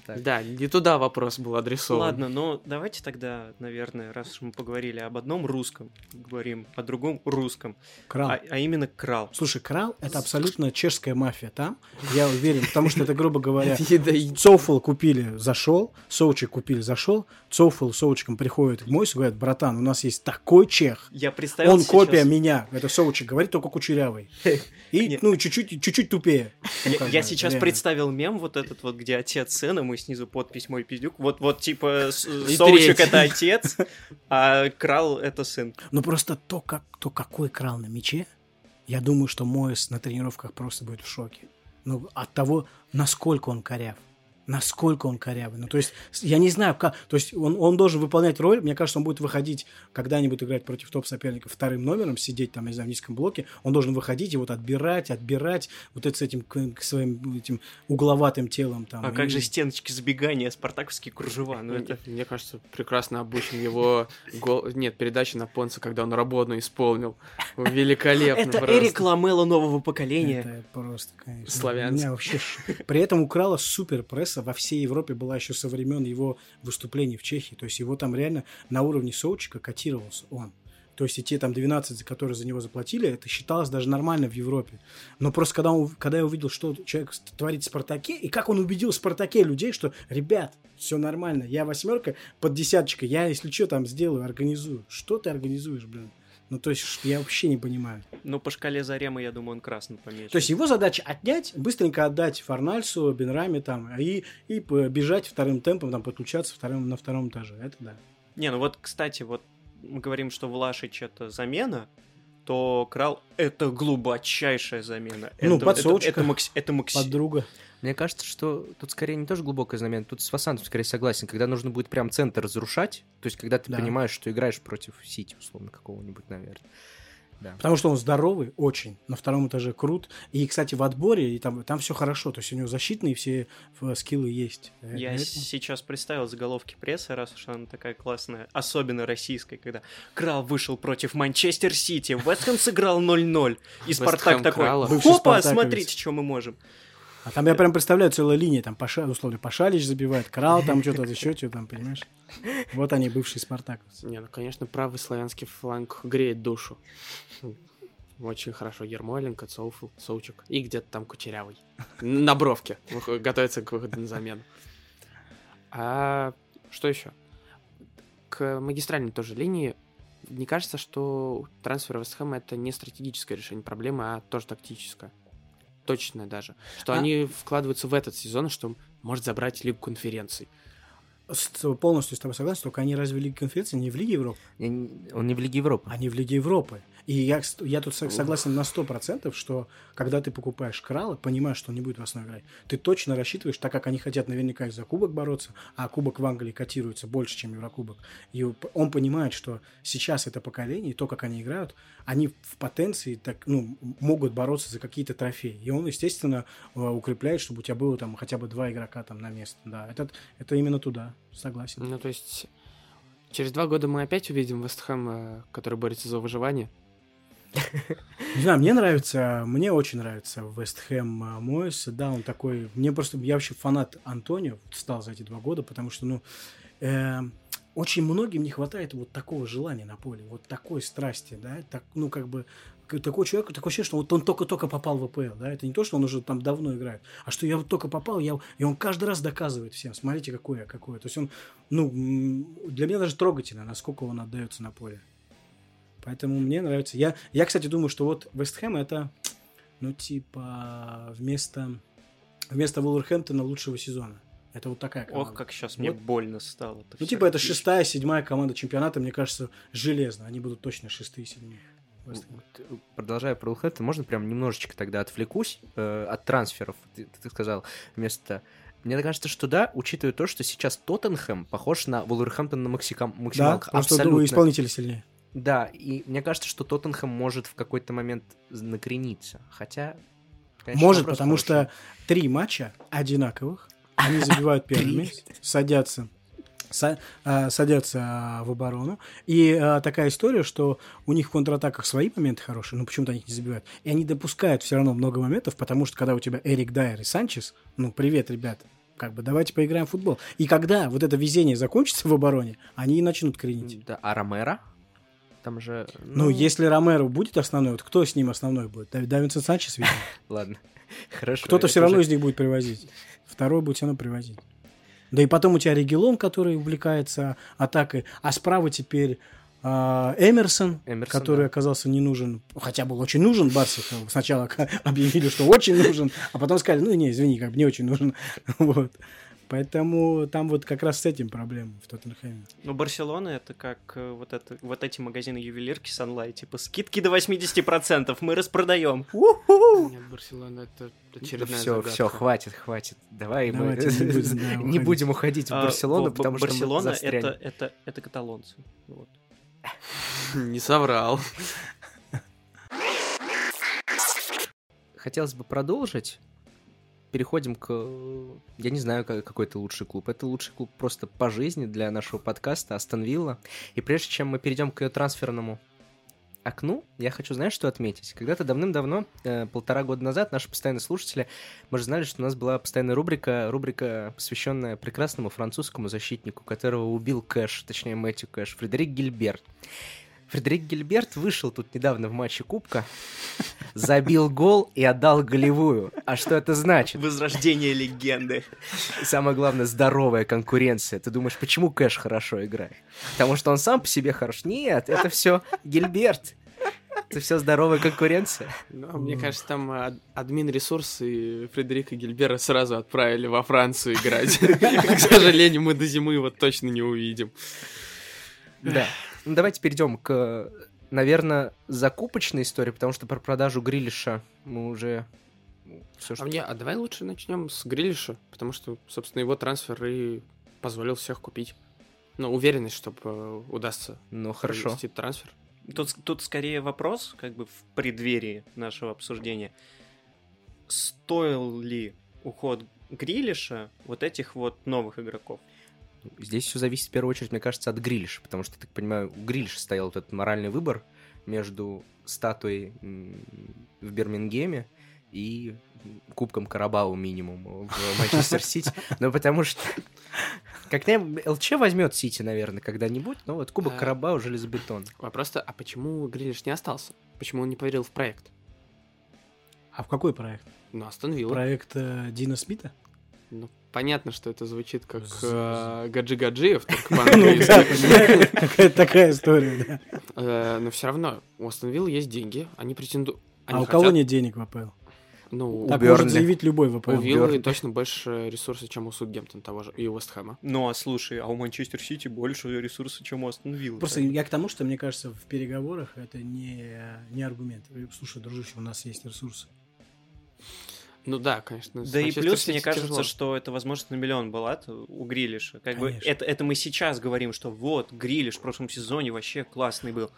Так. Да, не туда вопрос был адресован. Ладно, но давайте тогда, наверное, раз уж мы поговорили об одном русском, говорим о другом русском, Крал. а, а именно крал. Слушай, Крал это абсолютно чешская мафия там, я уверен, потому что это, грубо говоря. [LAUGHS] Цоуфл купили, зашел, Соучик купили, зашел, Цоуфл с Соучиком приходит к Мойсу, говорят, братан, у нас есть такой чех, Я представил он копия меня, это Соучик говорит, только кучерявый. [LAUGHS] И, ну, чуть-чуть, чуть-чуть тупее. Я, сейчас представил мем вот этот вот, где отец сына, мы снизу подпись мой пиздюк. Вот, вот типа с- И Соучек третий. это отец, а Крал это сын. Ну, просто то, как, то, какой крал на мяче, я думаю, что Моэс на тренировках просто будет в шоке. Ну, от того, насколько он коряв. Насколько он корявый. Ну, то есть, я не знаю, как... То есть, он, он должен выполнять роль. Мне кажется, он будет выходить, когда-нибудь играть против топ-соперников вторым номером, сидеть там, не знаю, в низком блоке. Он должен выходить и вот отбирать, отбирать вот это с этим к, к своим этим угловатым телом. Там, А как И- же стеночки сбегания, спартаковские кружева? Ну это... Мне кажется, прекрасно обучен его гол... Нет, передача на Понца, когда он работу исполнил. Великолепно Это просто. Эрик Ламело нового поколения. Это просто, конечно. Славянск. У меня вообще... При этом у Крала супер пресса во всей Европе была еще со времен его выступлений в Чехии. То есть его там реально на уровне Соучика котировался он. То есть и те там 12, за которые за него заплатили, это считалось даже нормально в Европе. Но просто когда, он, когда я увидел, что человек творит в Спартаке, и как он убедил в Спартаке людей, что, ребят, все нормально, я восьмерка под десяточкой, я, если что, там сделаю, организую. Что ты организуешь, блин? Ну, то есть, я вообще не понимаю. Ну, по шкале Заремы, я думаю, он красный помечен. То есть его задача отнять, быстренько отдать Фарнальсу, Бенраме там, и, и бежать вторым темпом, там, подключаться вторым, на втором этаже. Это да. Не, ну вот, кстати, вот мы говорим, что Влашич это замена, то Крал это глубочайшая замена. Ну, это, под это, это, макс- это макси- Подруга. Мне кажется, что тут скорее не тоже глубокое знамение, тут с Фасантом скорее согласен, когда нужно будет прям центр разрушать, то есть когда ты Да. понимаешь, что играешь против Сити, условно, какого-нибудь, наверное. Да. Потому что он здоровый, очень. На втором этаже крут. И, кстати, в отборе и там, там все хорошо. То есть у него защитные все э, скиллы есть. Э, Я поэтому- сейчас представил заголовки прессы, раз уж она такая классная, особенно российская, когда Крал вышел против Манчестер Сити, Вестхэм сыграл 0-0, и Спартак такой, опа, смотрите, что мы можем. А там я прям представляю целая линия, там Паша, условно, Пашалич забивает, Крал там что-то, еще что там, понимаешь? Вот они, бывшие спартаковцы. Не, ну, конечно, правый славянский фланг греет душу. Очень хорошо. Ермоленко, Цоуфл, Соучик. И где-то там Кучерявый. На бровке. Готовится к выходу на замену. А что еще? К магистральной тоже линии не кажется, что трансфер Вестхэма это не стратегическое решение проблемы, а тоже тактическое. Точное даже. Что А- они вкладываются в этот сезон, что может забрать Лигу конференций. С- полностью с тобой согласен, только они разве Лиги конференции не в Лиге Европы, Он не в Лиге Европы. они в Лиге Европы. И я, я тут со- согласен на 100%, что когда ты покупаешь Крала, понимаешь, что он не будет в основе играть, ты точно рассчитываешь, так как они хотят наверняка и за Кубок бороться, а Кубок в Англии котируется больше, чем Еврокубок, и он понимает, что сейчас это поколение, и то, как они играют, они в потенции так, ну, могут бороться за какие-то трофеи. И он, естественно, э, укрепляет, чтобы у тебя было там хотя бы два игрока там на место. Да, это, это именно туда, согласен. Ну, то есть, через два года мы опять увидим Вестхэм, э, который борется за выживание. Не знаю, мне нравится, мне очень нравится Вест Хэм Мойс. Да, он такой... Мне просто... Я вообще фанат Антонио стал за эти два года, потому что, ну, э, очень многим не хватает вот такого желания на поле, вот такой страсти, да, так, ну, как бы, такой человек, такое ощущение, что вот он только-только попал в АПЛ, да, это не то, что он уже там давно играет, а что я вот только попал, я, и он каждый раз доказывает всем, смотрите, какой я, какой я. То есть он, ну, для меня даже трогательно, насколько он отдается на поле. Поэтому мне нравится. Я, я, кстати, думаю, что вот Вест Хэм это, ну, типа, вместо, вместо Вулверхэмптона лучшего сезона. Это вот такая команда. Ох, как сейчас мне Вот. больно стало. Ну, типа, это шестая, седьмая команда чемпионата, мне кажется, железно. Они будут точно шестые, седьмые. Э, Продолжая про Вулверхэмптон, можно прям немножечко тогда отвлекусь э, от трансферов, ты, ты сказал, вместо... Мне кажется, что да, учитывая то, что сейчас Тоттенхэм похож на Вулверхэмптон на максикам, Да, максималках. просто Абсолютно. у исполнителя сильнее. Да, и мне кажется, что Тоттенхэм может в какой-то момент накрениться. Хотя... конечно, Может, потому хороший. что три матча одинаковых, они [LAUGHS] забивают первыми, садятся са- а, садятся а, в оборону. И а, такая история, что у них в контратаках свои моменты хорошие, но почему-то они их не забивают. И они допускают все равно много моментов, потому что когда у тебя Эрик Дайер и Санчес, ну, привет, ребят, как бы давайте поиграем в футбол. И когда вот это везение закончится в обороне, они и начнут кренить. Да, а Ромеро? Там же... Ну, если Ромеро будет основной, вот кто с ним основной будет? Дав- Давинсон Санчес, видимо. [LAUGHS] Ладно, [LAUGHS] хорошо. Кто-то все равно из них будет привозить. Второй будет все равно привозить. Да и потом у тебя Регелон, который увлекается атакой, а справа теперь а, Эмерсон, Эмерсон, который да. оказался не нужен, хотя был очень нужен Барсе. Сначала [LAUGHS] объявили, что очень нужен, а потом сказали, ну не, извини, как бы не очень нужен. Вот. Поэтому там вот как раз с этим проблема в Тоттенхэме. Ну, Барселона это как э, вот, это, вот эти магазины ювелирки Sunlight, типа скидки до 80%, мы распродаем. Нет, Барселона это очередная все, загадка. все, хватит, хватит. Давай мы не будем, да, [LAUGHS] не уходить. будем уходить в А, Барселону, потому что Барселона это, это, это каталонцы. Вот. [LAUGHS] Не соврал. [LAUGHS] Хотелось бы продолжить. Переходим к... Я не знаю, как- какой это лучший клуб. Это лучший клуб просто по жизни для нашего подкаста Астон Вилла. И прежде чем мы перейдем к ее трансферному окну, я хочу, знаешь, что отметить? Когда-то давным-давно, э, полтора года назад, наши постоянные слушатели, мы же знали, что у нас была постоянная рубрика, рубрика, посвященная прекрасному французскому защитнику, которого убил Кэш, точнее Мэтью Кэш, Фредерик Гильберт. Фредерик Гильберт вышел тут недавно в матче Кубка, забил гол и отдал голевую. А что это значит? Возрождение легенды. Самое главное, здоровая конкуренция. Ты думаешь, почему Кэш хорошо играет? Потому что он сам по себе хорош? Нет, это все Гильберт. Это все здоровая конкуренция. Ну, мне кажется, там ад- админ ресурс и Фредерика Гильбера сразу отправили во Францию играть. [LAUGHS] К сожалению, мы до зимы его точно не увидим. Да. Ну, давайте перейдем к, наверное, закупочной истории, потому что про продажу Грилиша мы уже... Все, А мне, а давай лучше начнем с Грилиша, потому что, собственно, его трансфер и позволил всех купить. Ну, уверенность, чтобы удастся Ну, хорошо. трансфер. Тут, тут скорее вопрос, как бы в преддверии нашего обсуждения. Стоил ли уход Грилиша вот этих вот новых игроков? Здесь все зависит в первую очередь, мне кажется, от Грилиша, потому что, я так понимаю, у Грилиша стоял вот этот моральный выбор между статуей в Бирмингеме и Кубком Карабау минимум в Манчестер Сити. Ну, потому что... Как-нибудь ЛЧ возьмет Сити, наверное, когда-нибудь, но вот Кубок А. Карабау железобетон. Вопрос то а почему Грилиш не остался? Почему он не поверил в проект? А в какой проект? Ну, Астон Вилла. Проект э, Дина Смита? Ну, понятно, что это звучит как э, Гаджи-Гаджиев, только по-английски. такая история, да. Э, Но все равно у Астон Вилла есть деньги, они претендуют... А у кого нет денег в АПЛ? Ну, У Так Бернли. может заявить любой ВПЛ. у Виллы точно больше ресурсов, чем у Сутгемптона того же, и у Вестхэма. Ну а слушай, а у Манчестер Сити больше ресурсов, чем у Астон Виллы. Просто я к тому, что мне кажется, в переговорах это не, не аргумент. Слушай, дружище, у нас есть ресурсы. Ну да, конечно. Да и плюс, мне кажется, тяжело. что это возможность на миллион была у Грилиша. Как бы Конечно. это, это мы сейчас говорим, что вот, Грилиш в прошлом сезоне вообще классный был.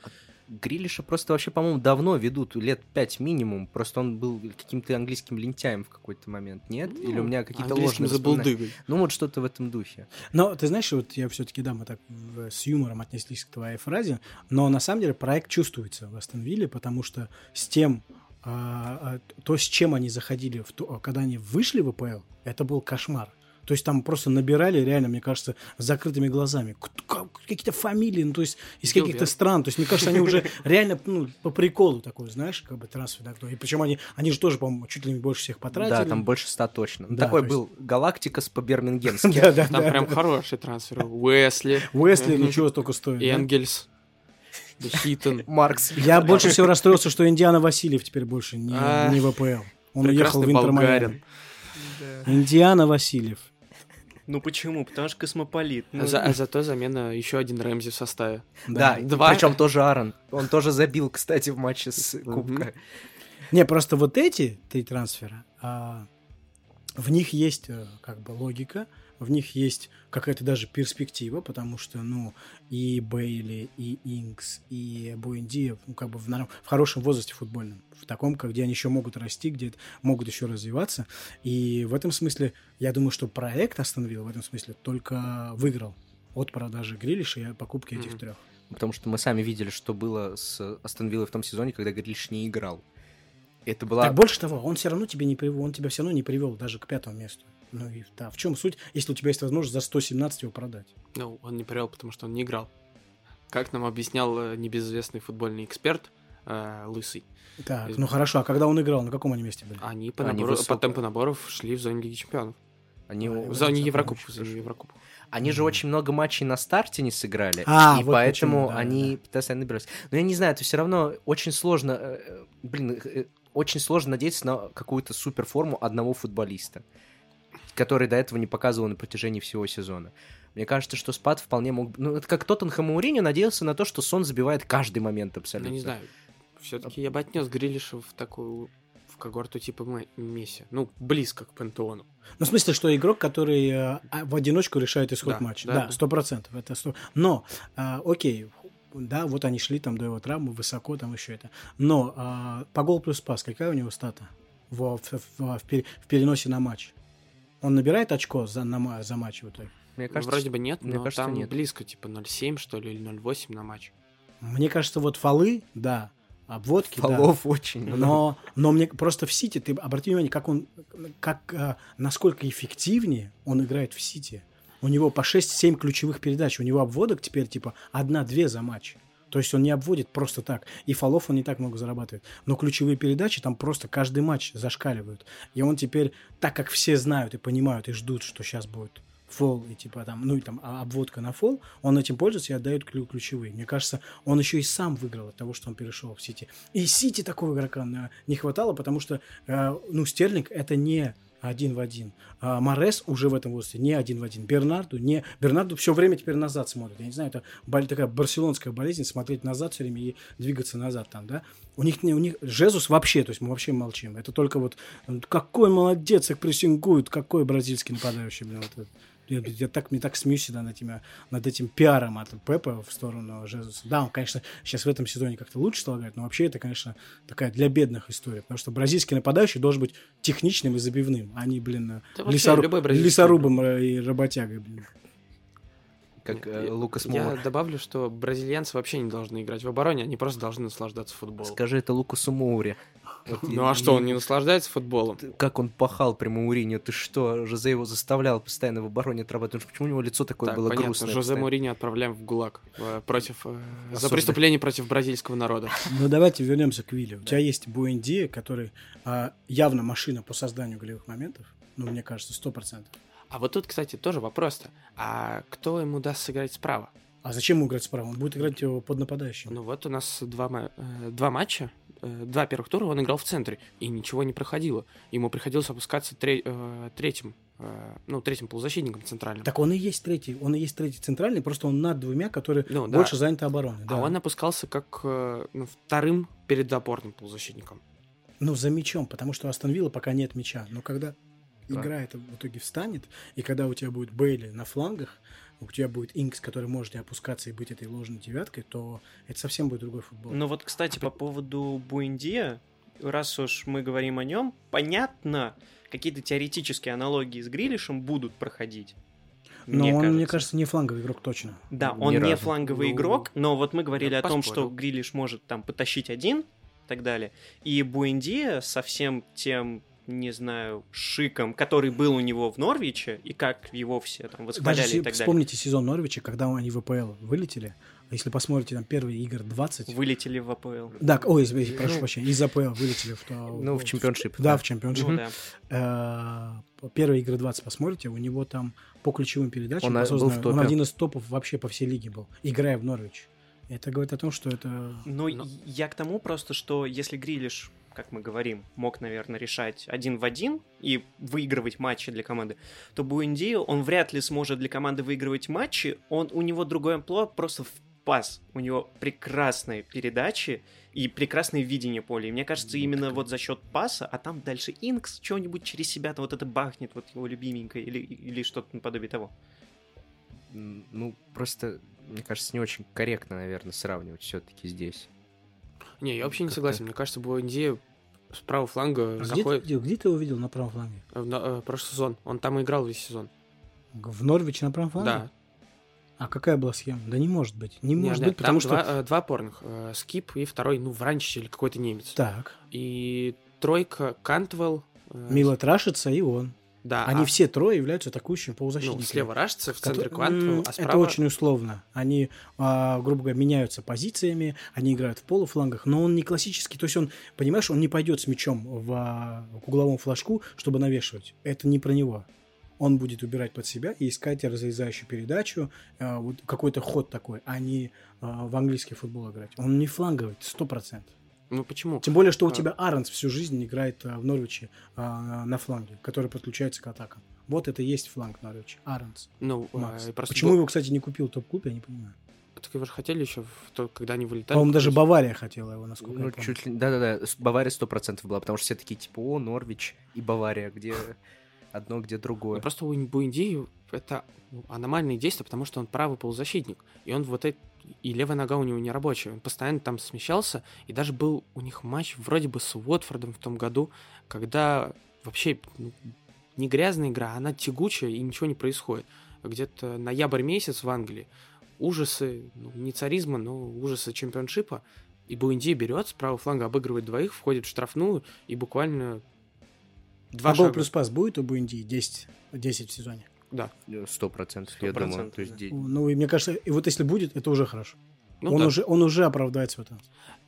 Грилиша просто вообще, по-моему, давно ведут, лет пять минимум. Просто он был каким-то английским лентяем в какой-то момент, нет? Ну, Или у меня какие-то ложные забулдыгой. Ну, вот что-то в этом духе. Но ты знаешь, вот я все-таки, да, мы так с юмором отнеслись к твоей фразе, но на самом деле проект чувствуется в Астон Вилле, потому что с тем, а, а, то, с чем они заходили, в то- когда они вышли в АПЛ, это был кошмар. То есть там просто набирали, реально, мне кажется, с закрытыми глазами. Какие-то фамилии, ну, то есть из каких-то стран. То есть, мне кажется, они уже [LAUGHS] реально ну, по приколу такой, знаешь, как бы трансфер. такой. И причем они, они же тоже, по-моему, чуть ли не больше всех потратили. Да, там больше ста точно. Ну, Да, Такой то был Галактикас по-бирмингемски. [LAUGHS] Да, да, Там да, прям да. хороший трансфер. Уэсли. Уэсли Мгм. ничего только стоит. да? Энгельс. Да Хиттон. Маркс. Я больше всего расстроился, что Индиана Васильев теперь больше не, не в АПЛ. Он уехал в Интер Майами. Индиана Васильев. Ну почему? Потому что космополит. Ну, За- а зато замена еще один Рэмзи в составе. Да, Два. причем тоже Аарон. Он тоже забил, кстати, в матче с Кубка. Не, просто вот эти три трансфера, а, в них есть э, как бы логика, в них есть какая-то даже перспектива, потому что, ну, и Бейли, и Инкс, и Буэндия, ну, как бы в, в хорошем возрасте футбольном, в таком, где они еще могут расти, где могут еще развиваться. И в этом смысле, я думаю, что проект остановил в этом смысле только выиграл от продажи Грилиша и покупки этих Мгм. трех. Потому что мы сами видели, что было с Астон Виллой в том сезоне, когда Грилиш не играл. Это была... Так больше того, он все равно тебе не привел, он тебя все равно не привел даже к пятому месту. Ну и да, в чем суть, если у тебя есть возможность за 117 его продать? Ну, он не привел, потому что он не играл. Как нам объяснял э, небезызвестный футбольный эксперт э, Лысый, Так, Из- ну хорошо, а когда он играл, на каком они месте были? они по, Они набору- высоко. по темпу наборов шли в зоне Лиги Чемпионов. Они, А, В зоне зоне Еврокубка. они же очень много матчей на старте не сыграли. А, и вот поэтому почему, да, они постоянно набирались. Но я не знаю, это все равно очень сложно... э, э, Блин, очень сложно надеяться на какую-то суперформу одного футболиста, который до этого не показывал на протяжении всего сезона. Мне кажется, что спад вполне мог... Ну, это как Тоттенхэм и Мourinho надеялся на то, что Сон забивает каждый момент Ну, абсолютно. не знаю. Все-таки я бы отнес Грилиша в такую в когорту типа Ме- Месси. Ну, близко к пантеону. Ну, в смысле, что игрок, который э, в одиночку решает исход Да, матча. да, Да, да. сто процентов. Это 100... Но, а, окей, да, вот они шли там до его травмы, высоко там еще это. Но а, по гол плюс пас, какая у него стата в, в, в- в в переносе на матч? Он набирает очко за, на, за матч в итоге? Мне Ну, кажется, Вроде бы нет, мне но кажется, там нет. близко, типа 0,7, что ли, или 0,8 на матч. Мне кажется, вот фолы, да, обводки, да. фолов очень. Но, но мне просто в Сити, ты обрати внимание, как он, как, а, насколько эффективнее он играет в Сити. У него по 6-7 ключевых передач, у него обводок теперь типа одна-две за матч. То есть он не обводит просто так. И фолов он не так много зарабатывает. Но ключевые передачи там просто каждый матч зашкаливают. И он теперь, так как все знают и понимают и ждут, что сейчас будет фол и типа там, ну и там а, обводка на фол, он этим пользуется и отдает клю- ключевые. Мне кажется, он еще и сам выиграл от того, что он перешел в Сити. И Сити такого игрока э, не хватало, потому что, э, ну, Стерлинг это не один в один. А Морес уже в этом возрасте не один в один. Бернарду не... Бернарду все время теперь назад смотрит. Я не знаю, это бол- такая барселонская болезнь, смотреть назад все время и двигаться назад там, да. У них, у них Жезус вообще, то есть мы вообще молчим. Это только вот э, какой молодец, их прессингуют, какой бразильский нападающий, блин, вот это. Я, я так, мне так смеюсь всегда над, этими, над этим пиаром от Пепа в сторону Жезуса. Да, он, конечно, сейчас в этом сезоне как-то лучше стал играть, но вообще это, конечно, такая для бедных история. Потому что бразильский нападающий должен быть техничным и забивным, а не, блин, Да лесору- лесорубом и работягой, блин. Как э, я- Лукас Я Мура. добавлю, что бразильянцы вообще не должны играть в обороне, они просто должны наслаждаться футболом. Скажи это Лукасу Моуре. Вот Ну я- а что, он не наслаждается футболом? Как он пахал прямо Мourinho, ты что? Жозе его заставлял постоянно в обороне отрабатывать. Почему у него лицо такое Так, было понятно, грустное? Жозе постоянно? Мourinho отправляем в ГУЛАГ э, против э, за преступление против бразильского народа. [LAUGHS] Ну, давайте вернемся к Вилле. У тебя есть Буэнди, который а, явно машина по созданию голевых моментов. Ну, мне кажется, сто процентов. А вот тут, кстати, тоже вопрос-то. А кто ему даст сыграть справа? А зачем ему играть справа? Он будет играть его под нападающим. Ну вот у нас два, ма- э, два матча два первых тура он играл в центре, и ничего не проходило. Ему приходилось опускаться тре- э, третьим, э, ну, третьим полузащитником центральным. Так он и есть третий, он и есть третий центральный, просто он над двумя, которые Ну, да. больше заняты обороной. А да. он опускался как э, ну, вторым перед опорным полузащитником. Ну, за мячом, потому что у Астон Вилла пока нет мяча. Но когда Да. игра эта в итоге встанет, и когда у тебя будет Бейли на флангах, у тебя будет Инкс, который может и опускаться и быть этой ложной девяткой, то это совсем будет другой футбол. Ну вот, кстати, по поводу Буэндия, раз уж мы говорим о нем, понятно, какие-то теоретические аналогии с Грилишем будут проходить. Но мне он, кажется. мне кажется, не фланговый игрок точно. Да, Ни он не разу. фланговый Ну, игрок, но вот мы говорили о том, что поспорил. Грилиш может там потащить один и так далее. И Буэндия со всем тем, не знаю, шиком, который был у него в Норвиче, и как его все там восхваляли Даже и так далее. вспомните сезон Норвича, когда они в АПЛ вылетели. Если посмотрите там первые игр 20. Вылетели в АПЛ. Да, ой, извините, прошу Ну. прощения, из АПЛ вылетели в... то- Ну, в Championship. Да, в Championship. Ну да. Э, Первые игры 20 посмотрите, у него там по ключевым передачам, Он, был в один из топов вообще по всей лиге был, играя в Норвич. Это говорит о том, что это... Ну, Но- я к тому просто, что если Грилиш, как мы говорим, мог, наверное, решать один в один и выигрывать матчи для команды, то Буэнди, он вряд ли сможет для команды выигрывать матчи. Он, у него другой амплуа просто в пас. У него прекрасные передачи и прекрасное видение поля. И мне кажется, именно вот за счет паса, а там дальше Инкс что-нибудь через себя-то вот это бахнет, вот его любименькое или, или что-то наподобие того. Ну, просто, мне кажется, не очень корректно, наверное, сравнивать все-таки здесь. Не, я вообще не согласен. Мне кажется, Буэнди с правого фланга А Где ты, заходит видел, где ты его видел на правом фланге? э, в на- э, прошлый сезон. Он там и играл весь сезон. В Норвиче на правом фланге? Да. А какая была схема? Да не может быть. Не Не, может нет, быть, потому там что... два, э, два опорных. э, Скип и второй, ну, Вранчич или какой-то немец. Так, И тройка Кантвелл. э, Мило Трашица и он. Да, Они а, все трое являются атакующими ну, полузащитниками. слева Рашица, в центре М, а Это справа... очень условно. Они, а, грубо говоря, меняются позициями, они играют в полуфлангах, но он не классический. То есть он, понимаешь, он не пойдет с мячом в, а, к угловому флажку, чтобы навешивать. Это не про него. Он будет убирать под себя и искать разрезающую передачу, а, вот какой-то ход такой, а не а, в английский футбол играть. Он не фланговый, сто процентов. Ну, почему? Тем более, что у А. тебя Аронс всю жизнь играет а, в Норвиче а, на фланге, который подключается к атакам. Вот это и есть фланг Норвича. Аронс. Ну, э, Макс. просто Почему его, кстати, не купил топ-клуб, я не понимаю. Так его же хотели еще, в то, когда они вылетали. По-моему, даже. Бавария хотела его, насколько Ну, я помню. чуть ли... Да-да-да, с- Бавария 100% была, потому что все такие, типа, о, Норвич и Бавария, где одно, где Ну, другое. Просто у Буэнди это ну, аномальные действия, потому что он правый полузащитник. И он вот это... И левая нога у него не рабочая. Он постоянно там смещался. И даже был у них матч вроде бы с Уотфордом в том году, когда вообще ну, не грязная игра, она тягучая, и ничего не происходит. Где-то ноябрь месяц в Англии. Ужасы, ну, не царизма, но ужасы чемпионшипа. И Буэнди берет с правого фланга, обыгрывает двоих, входит в штрафную и буквально два а гол шага. плюс пас будет у Буэнди 10, 10 в сезоне? Да. Сто процентов, я думаю. 100%, То есть, да. Ну, и мне кажется, и вот если будет, это уже хорошо. Ну он, да. уже, он уже оправдается в этом.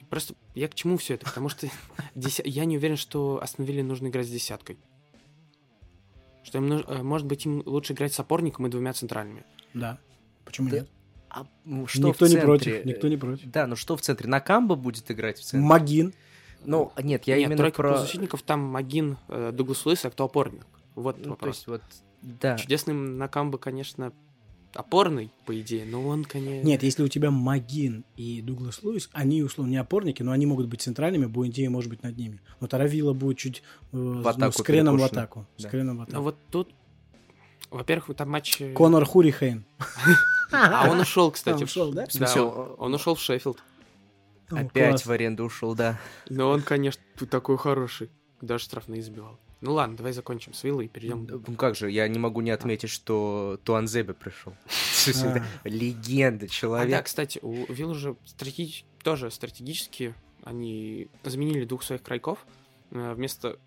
Просто я к чему все это? Потому что [LAUGHS] я не уверен, что Астон Вилле нужно играть с десяткой. Что им нуж- э, может быть, им лучше играть с опорником и двумя центральными. Да. Почему Да. нет? А, что никто в не центре? против, никто не против. Да, ну что в центре? Накамба будет играть в центре? Магин. Ну, нет, я Нет, именно тройка про... полузащитников там Магин, э, Дуглас Луис, а кто опорник? Вот Ну, то вопрос. есть вот, да. Чудесный Накамба, конечно, опорный, по идее, но он, конечно... Нет, если у тебя Магин и Дуглас Луис, они, условно, не опорники, но они могут быть центральными, Буэндия может быть над ними. Но Таравила будет чуть э, ну, атаку с креном в атаку. С Да. креном в атаку. Но вот тут, во-первых, там матч... э, Конор Хурихейн. А он ушел, кстати. А, ушел, да? Да, он, он ушел в Шеффилд. Опять в аренду ушел, да. Но он, конечно, тут такой хороший. Даже штрафные забивал. Ну ладно, давай закончим с Виллой и перейдем. Ну как же, я не могу не отметить, что Туанзебе пришел. [LAUGHS] А. Легенда, А, да, человек. кстати, у Вилл же стратеги- тоже стратегически они заменили двух своих крайков. Э, Вместо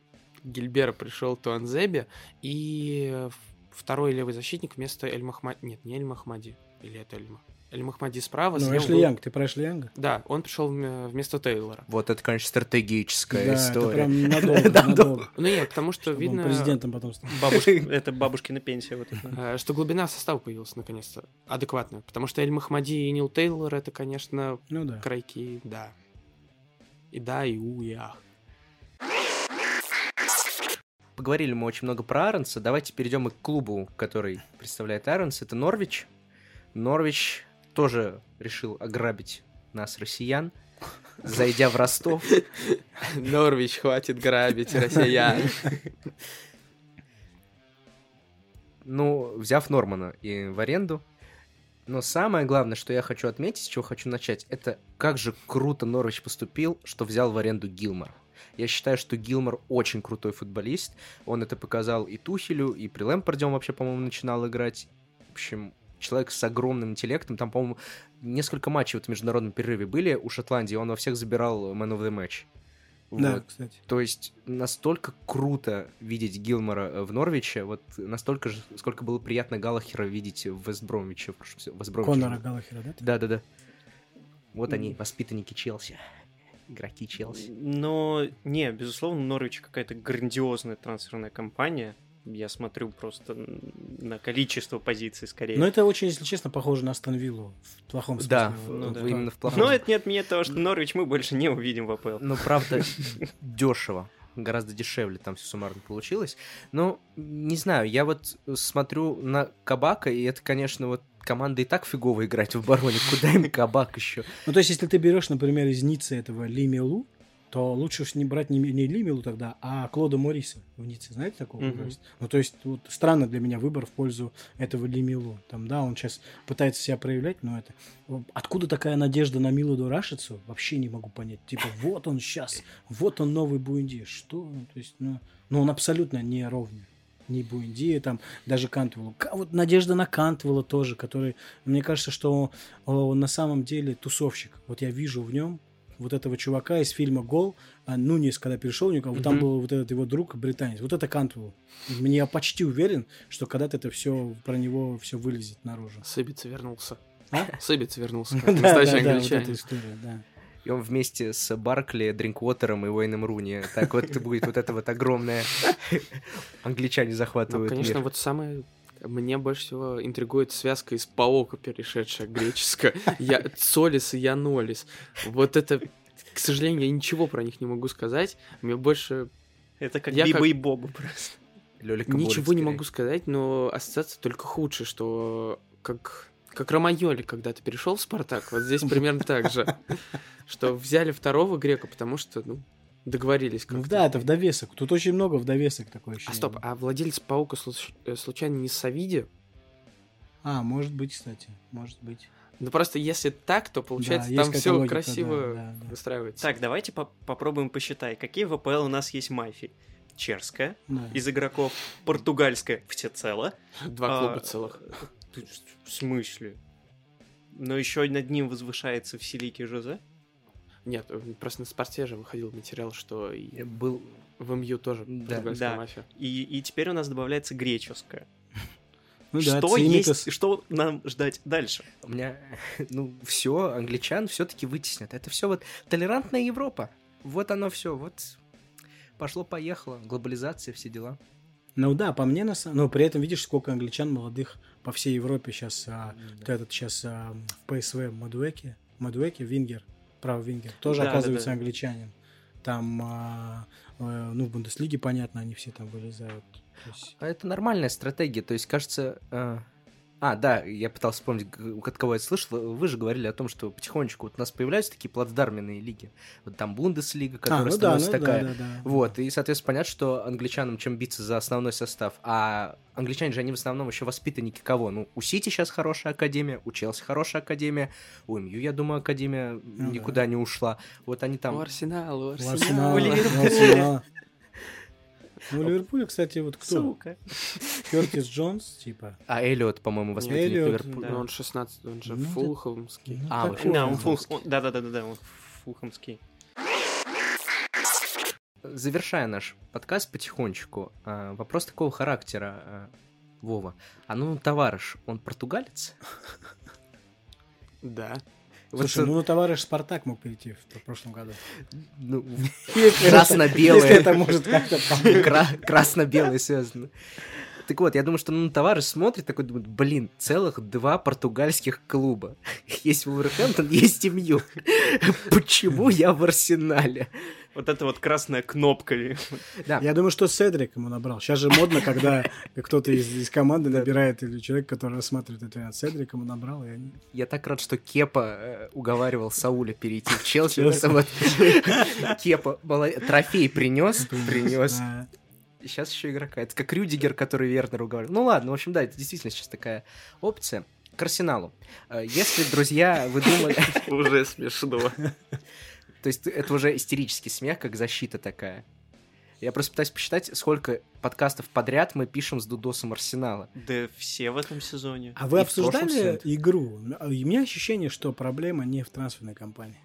Гильбера пришел Туанзебе, и э, второй левый защитник вместо Эль Махмади... Нет, не Эль Махмади. Или это Эль, Эль Махмади справа. Ну, Эшли был- Янг, ты про Эшли Янга? Да, он пришел вм- вместо Тейлора. Вот это, конечно, стратегическая Да, это история. прям [LAUGHS] надолго, Да, надолго. Ну нет, потому что видно, президентом потом [LAUGHS] это бабушкина пенсия вот это. э, что глубина состава появилась наконец-то адекватная. Потому что Эль Махмади и Нил Тейлор это, конечно, Ну да. крайки, да. И да, и у, и ах. Поговорили мы очень много про Аронса. Давайте перейдем и к клубу, который представляет Аронс. Это Норвич. Норвич тоже решил ограбить нас, россиян, зайдя в Ростов. Норвич, хватит грабить россиян. Ну, взяв Нормана и в аренду. Но самое главное, что я хочу отметить, с чего хочу начать, это как же круто Норвич поступил, что взял в аренду Гилмор. Я считаю, что Гилмор очень крутой футболист. Он это показал и Тухелю, и при Лэмпорде он вообще, по-моему, начинал играть. В общем, человек с огромным интеллектом. Там, по-моему, несколько матчей вот в международном перерыве были у Шотландии, он во всех забирал Man of the Match. Да, Вот. кстати. То есть настолько круто видеть Гилмора э, в Норвиче, вот настолько же, сколько было приятно Галлахера видеть в Вестбромвиче. в Вестбромвиче. Конора Галлахера, да? ты? Да-да-да. Вот они, воспитанники Челси. Игроки Челси. Но, не, безусловно, у Норвича какая-то грандиозная трансферная кампания. Я смотрю просто на количество позиций скорее. Но это очень, если честно, похоже на Астон Виллу в плохом смысле. Да, ну да. именно в плохом. Но это не отменяет того, что Норвич мы больше не увидим в АПЛ. Ну, правда, [LAUGHS] дешево. Гораздо дешевле там все суммарно получилось. Но, не знаю, я вот смотрю на Кабака, и это, конечно, вот команда и так фигово играть в обороне. Куда им Кабак еще? Ну, то есть, если ты берешь, например, из Ниццы этого Лимелу, то лучше уж не брать не, не Милота тогда, а Клода Мориса в Ницце. Знаете такого футболиста? Ну, то есть, вот странно для меня выбор в пользу этого Милота. Там, да, он сейчас пытается себя проявлять, но это... Откуда такая надежда на Милота Рашицу? Вообще не могу понять. Типа, вот он сейчас, вот он новый Буэндия. Что? Ну, то есть, ну, ну, он абсолютно не ровный. Ни Буэндии, там, даже Кантвеллу. Ка- Вот надежда на Кантвелла тоже, который, мне кажется, что он на самом деле тусовщик. Вот я вижу в нем вот этого чувака из фильма «Гол», а Мунис, когда перешел в него, вот там был вот этот его друг британец. Вот это Кантвелл. Мне я почти уверен, что когда-то это все про него все вылезет наружу. Сыбиц вернулся. А? Сыбиц вернулся. [LAUGHS] Да, как да, Настоящий англичанин. эта история, да. И он вместе с Баркли, Дринквотером и Уэйном Руни. Так вот будет вот это вот огромное... [LAUGHS] Англичане Ну, захватывают конечно, мир. вот самое мне больше всего интригует связка из паока, перешедшая греческая. Я Цолис и Янолис. Вот это, к сожалению, я ничего про них не могу сказать. Мне больше Это как Я Биба как- и Боба просто. Лёлика ничего Борис, не могу сказать, но ассоциация только худшая, что как как Романьоли когда-то перешел в Спартак, вот здесь примерно так же, [LAUGHS] что взяли второго грека, потому что ну договорились Ну как-то. да, это в довесок. Тут очень много в довесок такое А ощущение. стоп, а владелец паука случ- случайно не Савиди? А, может быть, кстати, может быть. Ну просто если так, то получается Да, там все логика, красиво да, да, выстраивается. Так, давайте по- попробуем посчитай, какие в АПЛ у нас есть мафии. Чешская Да. из игроков, португальская всецело. Два А, клуба целых. В смысле? Но еще над ним возвышается Вселикий Жозе. Нет, э, просто на спорте же выходил материал, что и Был... в МЮ тоже Да, португальская да. мафия. И, и теперь у нас добавляется греческая. [LAUGHS] Ну да, что Цимикас. есть, что нам ждать дальше? У меня, [LAUGHS] ну, все, англичан все-таки вытеснят. Это все вот толерантная Европа. Вот оно все, вот пошло-поехало. Глобализация, все дела. Ну да, по мне, на самом... но при этом видишь, сколько англичан молодых по всей Европе сейчас. вот этот сейчас в ПСВ Мадуэке, Мадуэке, Вингер, правый Вингер, тоже Да, да, оказывается да. англичанин. Там, а, э, ну, в Бундеслиге, понятно, они все там вылезают. Есть- А это нормальная стратегия. То есть, кажется... А, да, я пытался вспомнить, от кого я слышал. Вы же говорили о том, что потихонечку вот у нас появляются такие плацдарменные лиги. Вот там Бундеслига, А, которая ну да, становится ну такая. да, да, да. Вот, и, соответственно, понятно, что англичанам чем биться за основной состав. А англичане же, они в основном еще воспитанники кого? Ну, у Сити сейчас хорошая академия, у Челси хорошая академия, у МЮ, я думаю, академия Ну никуда не ушла. Вот они там... Арсенала, у Арсенала. Арсенала, У Ливерпуля. у Арсенала. Ну, у Ливерпуля, кстати, вот кто? Сука. Кертис Джонс, типа. А Эллиот, по-моему, воспитанник Эллиот, Ливерпуля. Ну, он 16, он же Ну, да. фулхэмский. Ну, А, такое. Да, он фул... Фулхэмский. он- фулхэмский. Завершая наш подкаст потихонечку, а, вопрос такого характера, а, Вова. А ну, товарищ, он португалец? Да. Вот Слушай, это- ну на товарищ Спартак мог перейти в прошлом году. ну, [LAUGHS] красно-белое. Если это может как-то помочь. [LAUGHS] Кра- красно-белый связано. Так вот, я думаю, что ну, товарищ смотрит такой, думает, блин, целых два португальских клуба. [LAUGHS] Есть Вулверхэмптон, есть МЮ. Почему я в Арсенале? Вот это вот красная кнопка. Да. Я думаю, что Седрик ему набрал. Сейчас же модно, когда кто-то из, из команды набирает, или человек, который рассматривает это, вариант. Седрик ему набрал, и они... Я так рад, что Кепа э, уговаривал Сауля перейти в Челси. Кепа трофей принес, принес. Сейчас еще игрока. Это как Рюдигер, который Вернер уговаривал. Ну ладно, в общем, да, это действительно сейчас такая опция. К Арсеналу. Э, Если, друзья, вы думали... Уже смешно. То есть это уже истерический смех, как защита такая. Я просто пытаюсь посчитать, сколько подкастов подряд мы пишем с Дудосом Арсенала. Да все в этом сезоне. А вы И в обсуждали игру? У меня ощущение, что проблема не в трансферной кампании.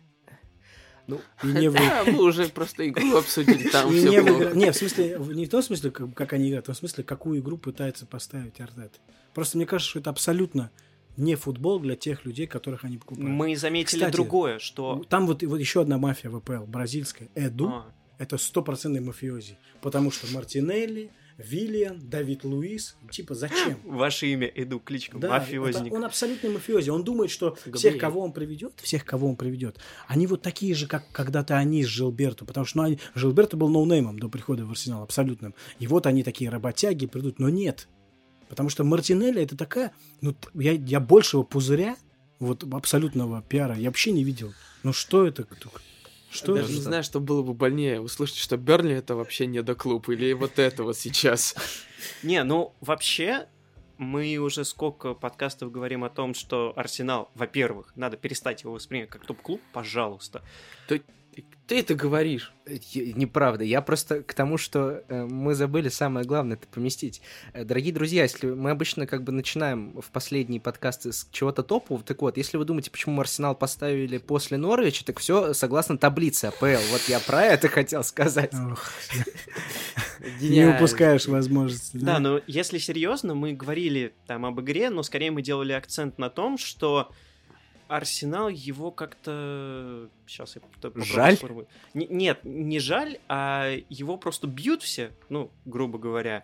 Ну, И не в... Да, мы уже просто игру обсудили, [LAUGHS] там и все не, в плохо. игре- не, в смысле, в- не в том смысле, как, как они играют, а в смысле, какую игру пытается поставить Артет. Просто мне кажется, что это абсолютно не футбол для тех людей, которых они покупают. Мы заметили Кстати, другое, что... Там вот, вот еще одна мафия в АПЛ, бразильская, Эду. А, Это стопроцентный мафиози. Потому что Мартинелли, Виллиан, Давид Луис, типа зачем? [LAUGHS] Ваше имя, Эду, кличка, Да, мафиозник. это он абсолютный мафиози. Он думает, что Габриэль. всех, кого он приведет, всех, кого он приведет, они вот такие же, как когда-то они с Жилберто. Потому что ну, они- Жилберто был ноунеймом до прихода в Арсенал, абсолютным. И вот они такие работяги придут, но нет. Потому что Мартинелли это такая... Ну, я, я большего пузыря, вот абсолютного пиара, я вообще не видел. Ну что это? Что Даже это? не знаю, что было бы больнее, услышать, что Бернли это вообще не до клуб, или вот это вот сейчас. Не, ну вообще мы уже сколько подкастов говорим о том, что Арсенал, во-первых, надо перестать его воспринимать как топ-клуб, пожалуйста. Ты это говоришь. Я- Неправда. Я просто к тому, что э, мы забыли самое главное это поместить. Э, Дорогие друзья, если мы обычно как бы начинаем в последние подкасты с чего-то топового, так вот, если вы думаете, почему мы Арсенал поставили после Норвича, так все согласно таблице АПЛ. Вот я про это хотел сказать. [LAUGHS] Не упускаешь возможности. Да, но если серьезно, мы говорили там об игре, но скорее мы делали акцент на том, что Арсенал его как-то... Сейчас я попробую Жаль? Не- нет, не жаль, а его просто бьют все, ну, грубо говоря,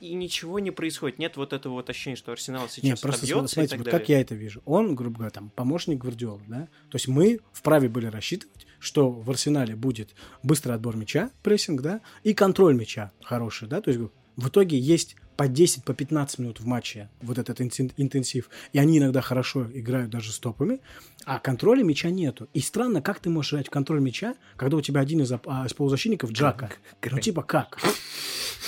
и ничего не происходит. Нет вот этого вот ощущения, что Арсенал сейчас Не, просто отобьется и смотрите, так вот далее. как я это вижу. Он, грубо говоря, там, помощник Гвардиолы, да? То есть мы вправе были рассчитывать, что в Арсенале будет быстрый отбор мяча, прессинг, да, и контроль мяча хороший, да? То есть в итоге есть по 10, по 15 минут в матче вот этот интен- интенсив, и они иногда хорошо играют даже стопами, а контроля мяча нету. И странно, как ты можешь играть в контроль мяча, когда у тебя один из, а, из полузащитников Джака. Ну, типа как?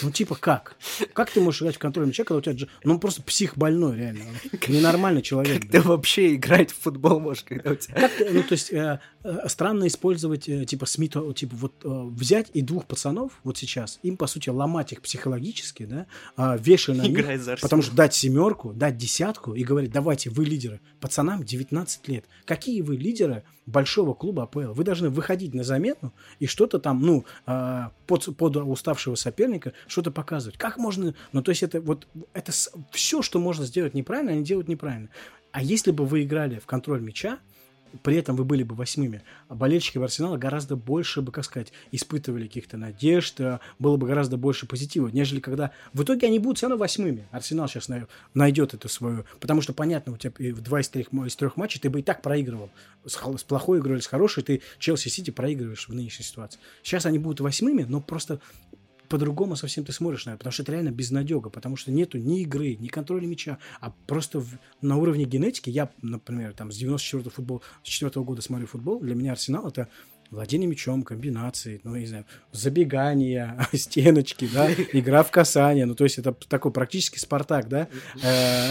Ну, типа как? Как ты можешь играть в контроль мяча, когда у тебя... Дж- Ну, он просто псих больной, реально. Он [LAUGHS] Ненормальный человек. Как ты вообще играть в футбол можешь, когда у тебя... Ну, то есть, э, э, странно использовать, э, типа, Смита, типа, вот взять и двух пацанов вот сейчас, им, по сути, ломать их психологически, да, вешая на них, за Арсенал. потому что дать семерку, дать десятку и говорить, давайте, вы лидеры. Пацанам 19 лет. Какие вы лидеры большого клуба АПЛ? Вы должны выходить на замену и что-то там, ну, а, под, под уставшего соперника, что-то показывать. Как можно... Ну, то есть, это вот, это все, что можно сделать неправильно, они делают неправильно. А если бы вы играли в контроль мяча, при этом вы были бы восьмыми, а болельщики Арсенала гораздо больше бы, как сказать, испытывали каких-то надежд, э, было бы гораздо больше позитива, нежели когда... В итоге они будут все равно восьмыми. Арсенал сейчас найдет эту свою... Потому что, понятно, у тебя в два из трех, из трех матчей ты бы и так проигрывал. С, с плохой игрой или с хорошей ты Челси-Сити проигрываешь в нынешней ситуации. Сейчас они будут восьмыми, но просто по-другому совсем ты смотришь на это, потому что это реально безнадега, потому что нету ни игры, ни контроля мяча, а просто в- на уровне генетики, я, например, там с 94 футбол, с 4 года смотрю футбол, для меня Арсенал это владение мячом, комбинации, ну, не знаю, забегания, [LAUGHS] стеночки, да, игра в касание, ну, то есть это такой практически Спартак, да, Э,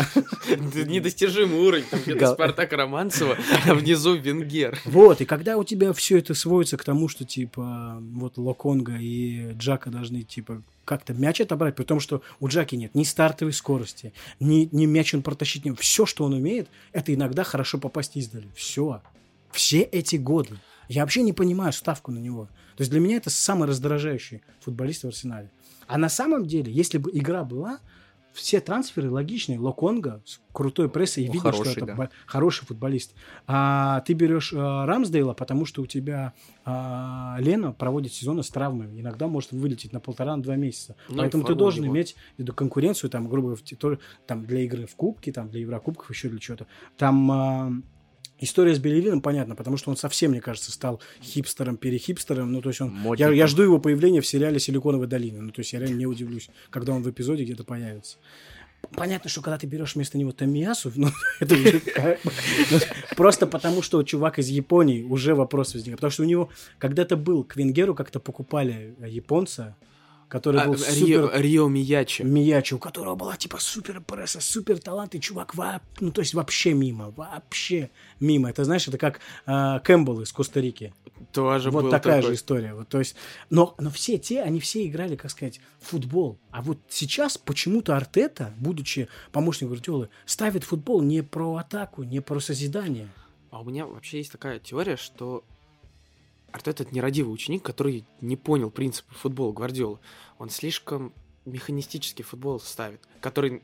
недостижимый уровень, там где-то Спартак Романцева, а внизу Венгер. Вот, и когда у тебя все это сводится к тому, что, типа, вот Локонга и Джака должны, типа, как-то мяч отобрать, при том, что у Джаки нет ни стартовой скорости, ни, ни мяч он протащить не Все, что он умеет, это иногда хорошо попасть издали. Все. Все эти годы. Я вообще не понимаю ставку на него. То есть для меня это самый раздражающий футболист в Арсенале. А на самом деле, если бы игра была, все трансферы логичные. Локонга, с крутой прессой, и Ну, видно, хороший, что это да. хороший футболист. А ты берешь а, Рамсдейла, потому что у тебя а, Лена проводит сезоны с травмами. Иногда может вылететь на полтора-два месяца. Ну, Поэтому ты должен него. иметь в виду конкуренцию, там, грубо говоря, там, для игры в кубке, там, для Еврокубков, еще для чего-то. Там а, история с Белевином понятна, потому что он совсем, мне кажется, стал хипстером, перехипстером. Ну, то есть он... Я, Модником. я жду его появления в сериале «Силиконовая долина». Ну, то есть я реально не удивлюсь, когда он в эпизоде где-то появится. Понятно, что когда ты берешь вместо него Томиясу, ну, [LAUGHS] это уже ну, просто потому, что чувак из Японии, уже вопрос возник. Потому что у него когда-то был, к Венгеру как-то покупали э, японца, который А, был Рио, супер... Рио Миячи. Миячи, у которого была типа супер пресса, супер талант, и чувак во... ну то есть вообще мимо, вообще мимо. Это знаешь, это как э, Кэмпбелл из Коста-Рики. Тоже вот такая такой. же история. Вот, то есть, но, но все те, они все играли, как сказать, в футбол. А вот сейчас почему-то Артета, будучи помощником Гвардиолы, ставит футбол не про атаку, не про созидание. А у меня вообще есть такая теория, что Артет это нерадивый ученик, который не понял принципы футбола Гвардиолы. Он слишком механистический футбол ставит, который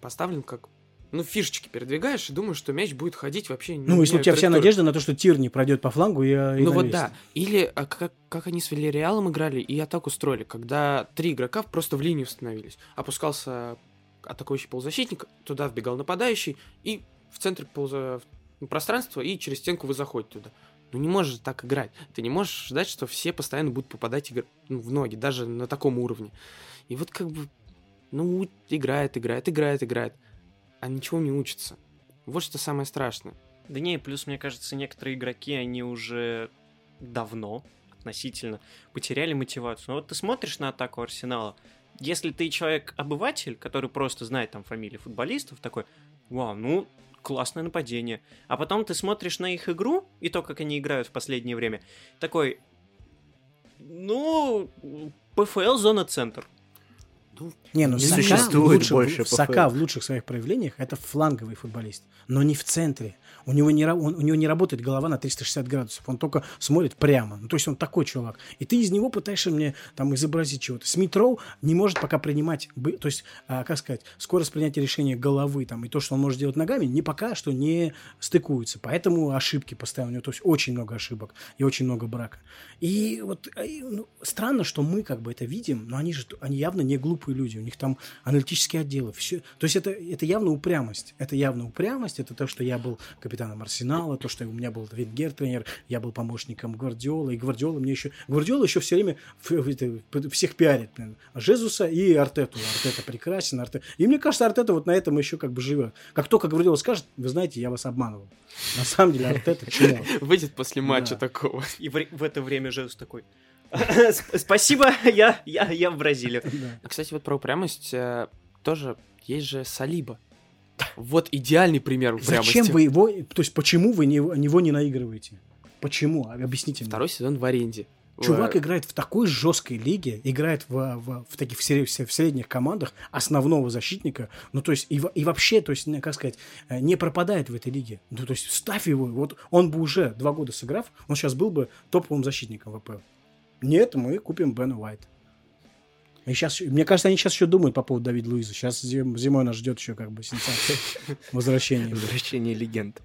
поставлен как ну, фишечки передвигаешь и думаешь, что мяч будет ходить вообще Ну, если у тебя вся надежда на то, что Тир не пройдет по флангу, и, и Ну вот навесит. да. Или а, как, как они с Вильяреалом играли и атаку строили, когда три игрока просто в линию становились. Опускался атакующий полузащитник, туда вбегал нападающий, и в центре полуза... пространства, и через стенку вы заходите туда. Ну не можешь же так играть. Ты не можешь ждать, что все постоянно будут попадать игр- ну, в ноги, даже на таком уровне. И вот как бы, ну, играет, играет, играет, играет, а ничего не учится. Вот что самое страшное. Да не, плюс, мне кажется, некоторые игроки, они уже давно относительно потеряли мотивацию. Ну вот ты смотришь на атаку Арсенала, если ты человек-обыватель, который просто знает там фамилии футболистов, такой, вау, ну, классное нападение. А потом ты смотришь на их игру и то, как они играют в последнее время, такой, ну, ПФЛ зона центр. Не, ну Не Сака, в существует лучших- больше Сака ПФЛ. в лучших своих проявлениях это фланговый футболист, но не в центре. У него не, он- у него не работает голова на 360 градусов, он только смотрит прямо. Ну, то есть он такой чувак. И ты из него пытаешься мне там изобразить чего-то. Смит Роу не может пока принимать, то есть, а, как сказать, скорость принятия решения головы там, и то, что он может делать ногами, не пока что не стыкуются. Поэтому ошибки постоянно у него, то есть очень много ошибок и очень много брака. И вот а, и, ну, странно, что мы как бы это видим, но они же они явно не глупые люди, у них там аналитические отделы, все. То есть это, это явно упрямость. Это явно упрямость, это то, что я был капитаном Арсенала, то, что у меня был Венгер тренер, я был помощником Гвардиола, и Гвардиола мне еще... Гвардиола еще все время всех пиарит, блин. Жезуса и Артету. Артета прекрасен, Артета... И мне кажется, Артета вот на этом еще как бы живет. Как только Гвардиола скажет, вы знаете, я вас обманывал. На самом деле Артета. [LAUGHS] Выйдет после матча Да. такого. И в, в это время Жезус такой, «Сп- [LAUGHS] спасибо, [LAUGHS] я, я, я в Бразилию. Да. А, Кстати, вот про упрямость э, тоже есть же Салиба. Вот идеальный пример упрямости. Зачем вы его... То есть почему вы него, него не наигрываете? Почему? Объясните мне. Второй сезон в аренде. Чувак Э, играет в такой жесткой лиге, играет в, в, в таких в, сре- в средних командах основного защитника, ну то есть и, и вообще, то есть, не- как сказать, э, не пропадает в этой лиге. Ну то есть ставь его, вот он бы уже два года сыграв, он сейчас был бы топовым защитником в АПЛ. Нет, мы купим Бена Уайт. И сейчас, мне кажется, они сейчас еще думают по поводу Давида Луиза. Сейчас зим- зимой нас ждет еще как бы сенсация [LAUGHS] возвращения. Возвращение легенд.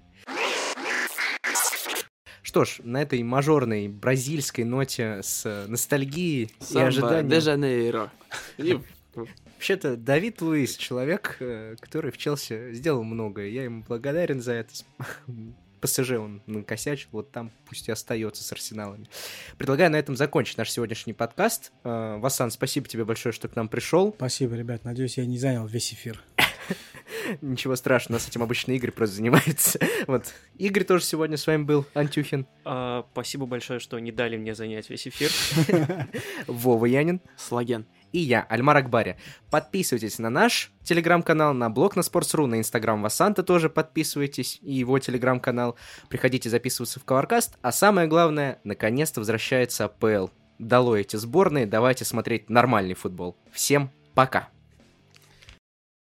Что ж, на этой мажорной бразильской ноте с э, ностальгией и Самбо ожиданием... де Жанейро. [LAUGHS] И Вообще-то Давид Луис человек, э, который в Челси сделал многое. Я ему благодарен за это. ПСЖ он накосячил, вот там пусть и остается с арсеналами. Предлагаю на этом закончить наш сегодняшний подкаст. Э, Васан, спасибо тебе большое, что к нам пришел. Спасибо, ребят. Надеюсь, я не занял весь эфир. [LAUGHS] Ничего страшного, с этим обычно Игорь просто занимается. [LAUGHS] Вот. Игорь тоже сегодня с вами был, Антюхин, А, спасибо большое, что не дали мне занять весь эфир. [LAUGHS] Вова Янин. Слаген. И я, Альмар Акбари. Подписывайтесь на наш телеграм-канал, на блог на Sports.ru, на инстаграм Васанта тоже подписывайтесь, и его телеграм-канал. Приходите записываться в Covercast, а самое главное, наконец-то возвращается АПЛ. Долой эти сборные, давайте смотреть нормальный футбол. Всем пока!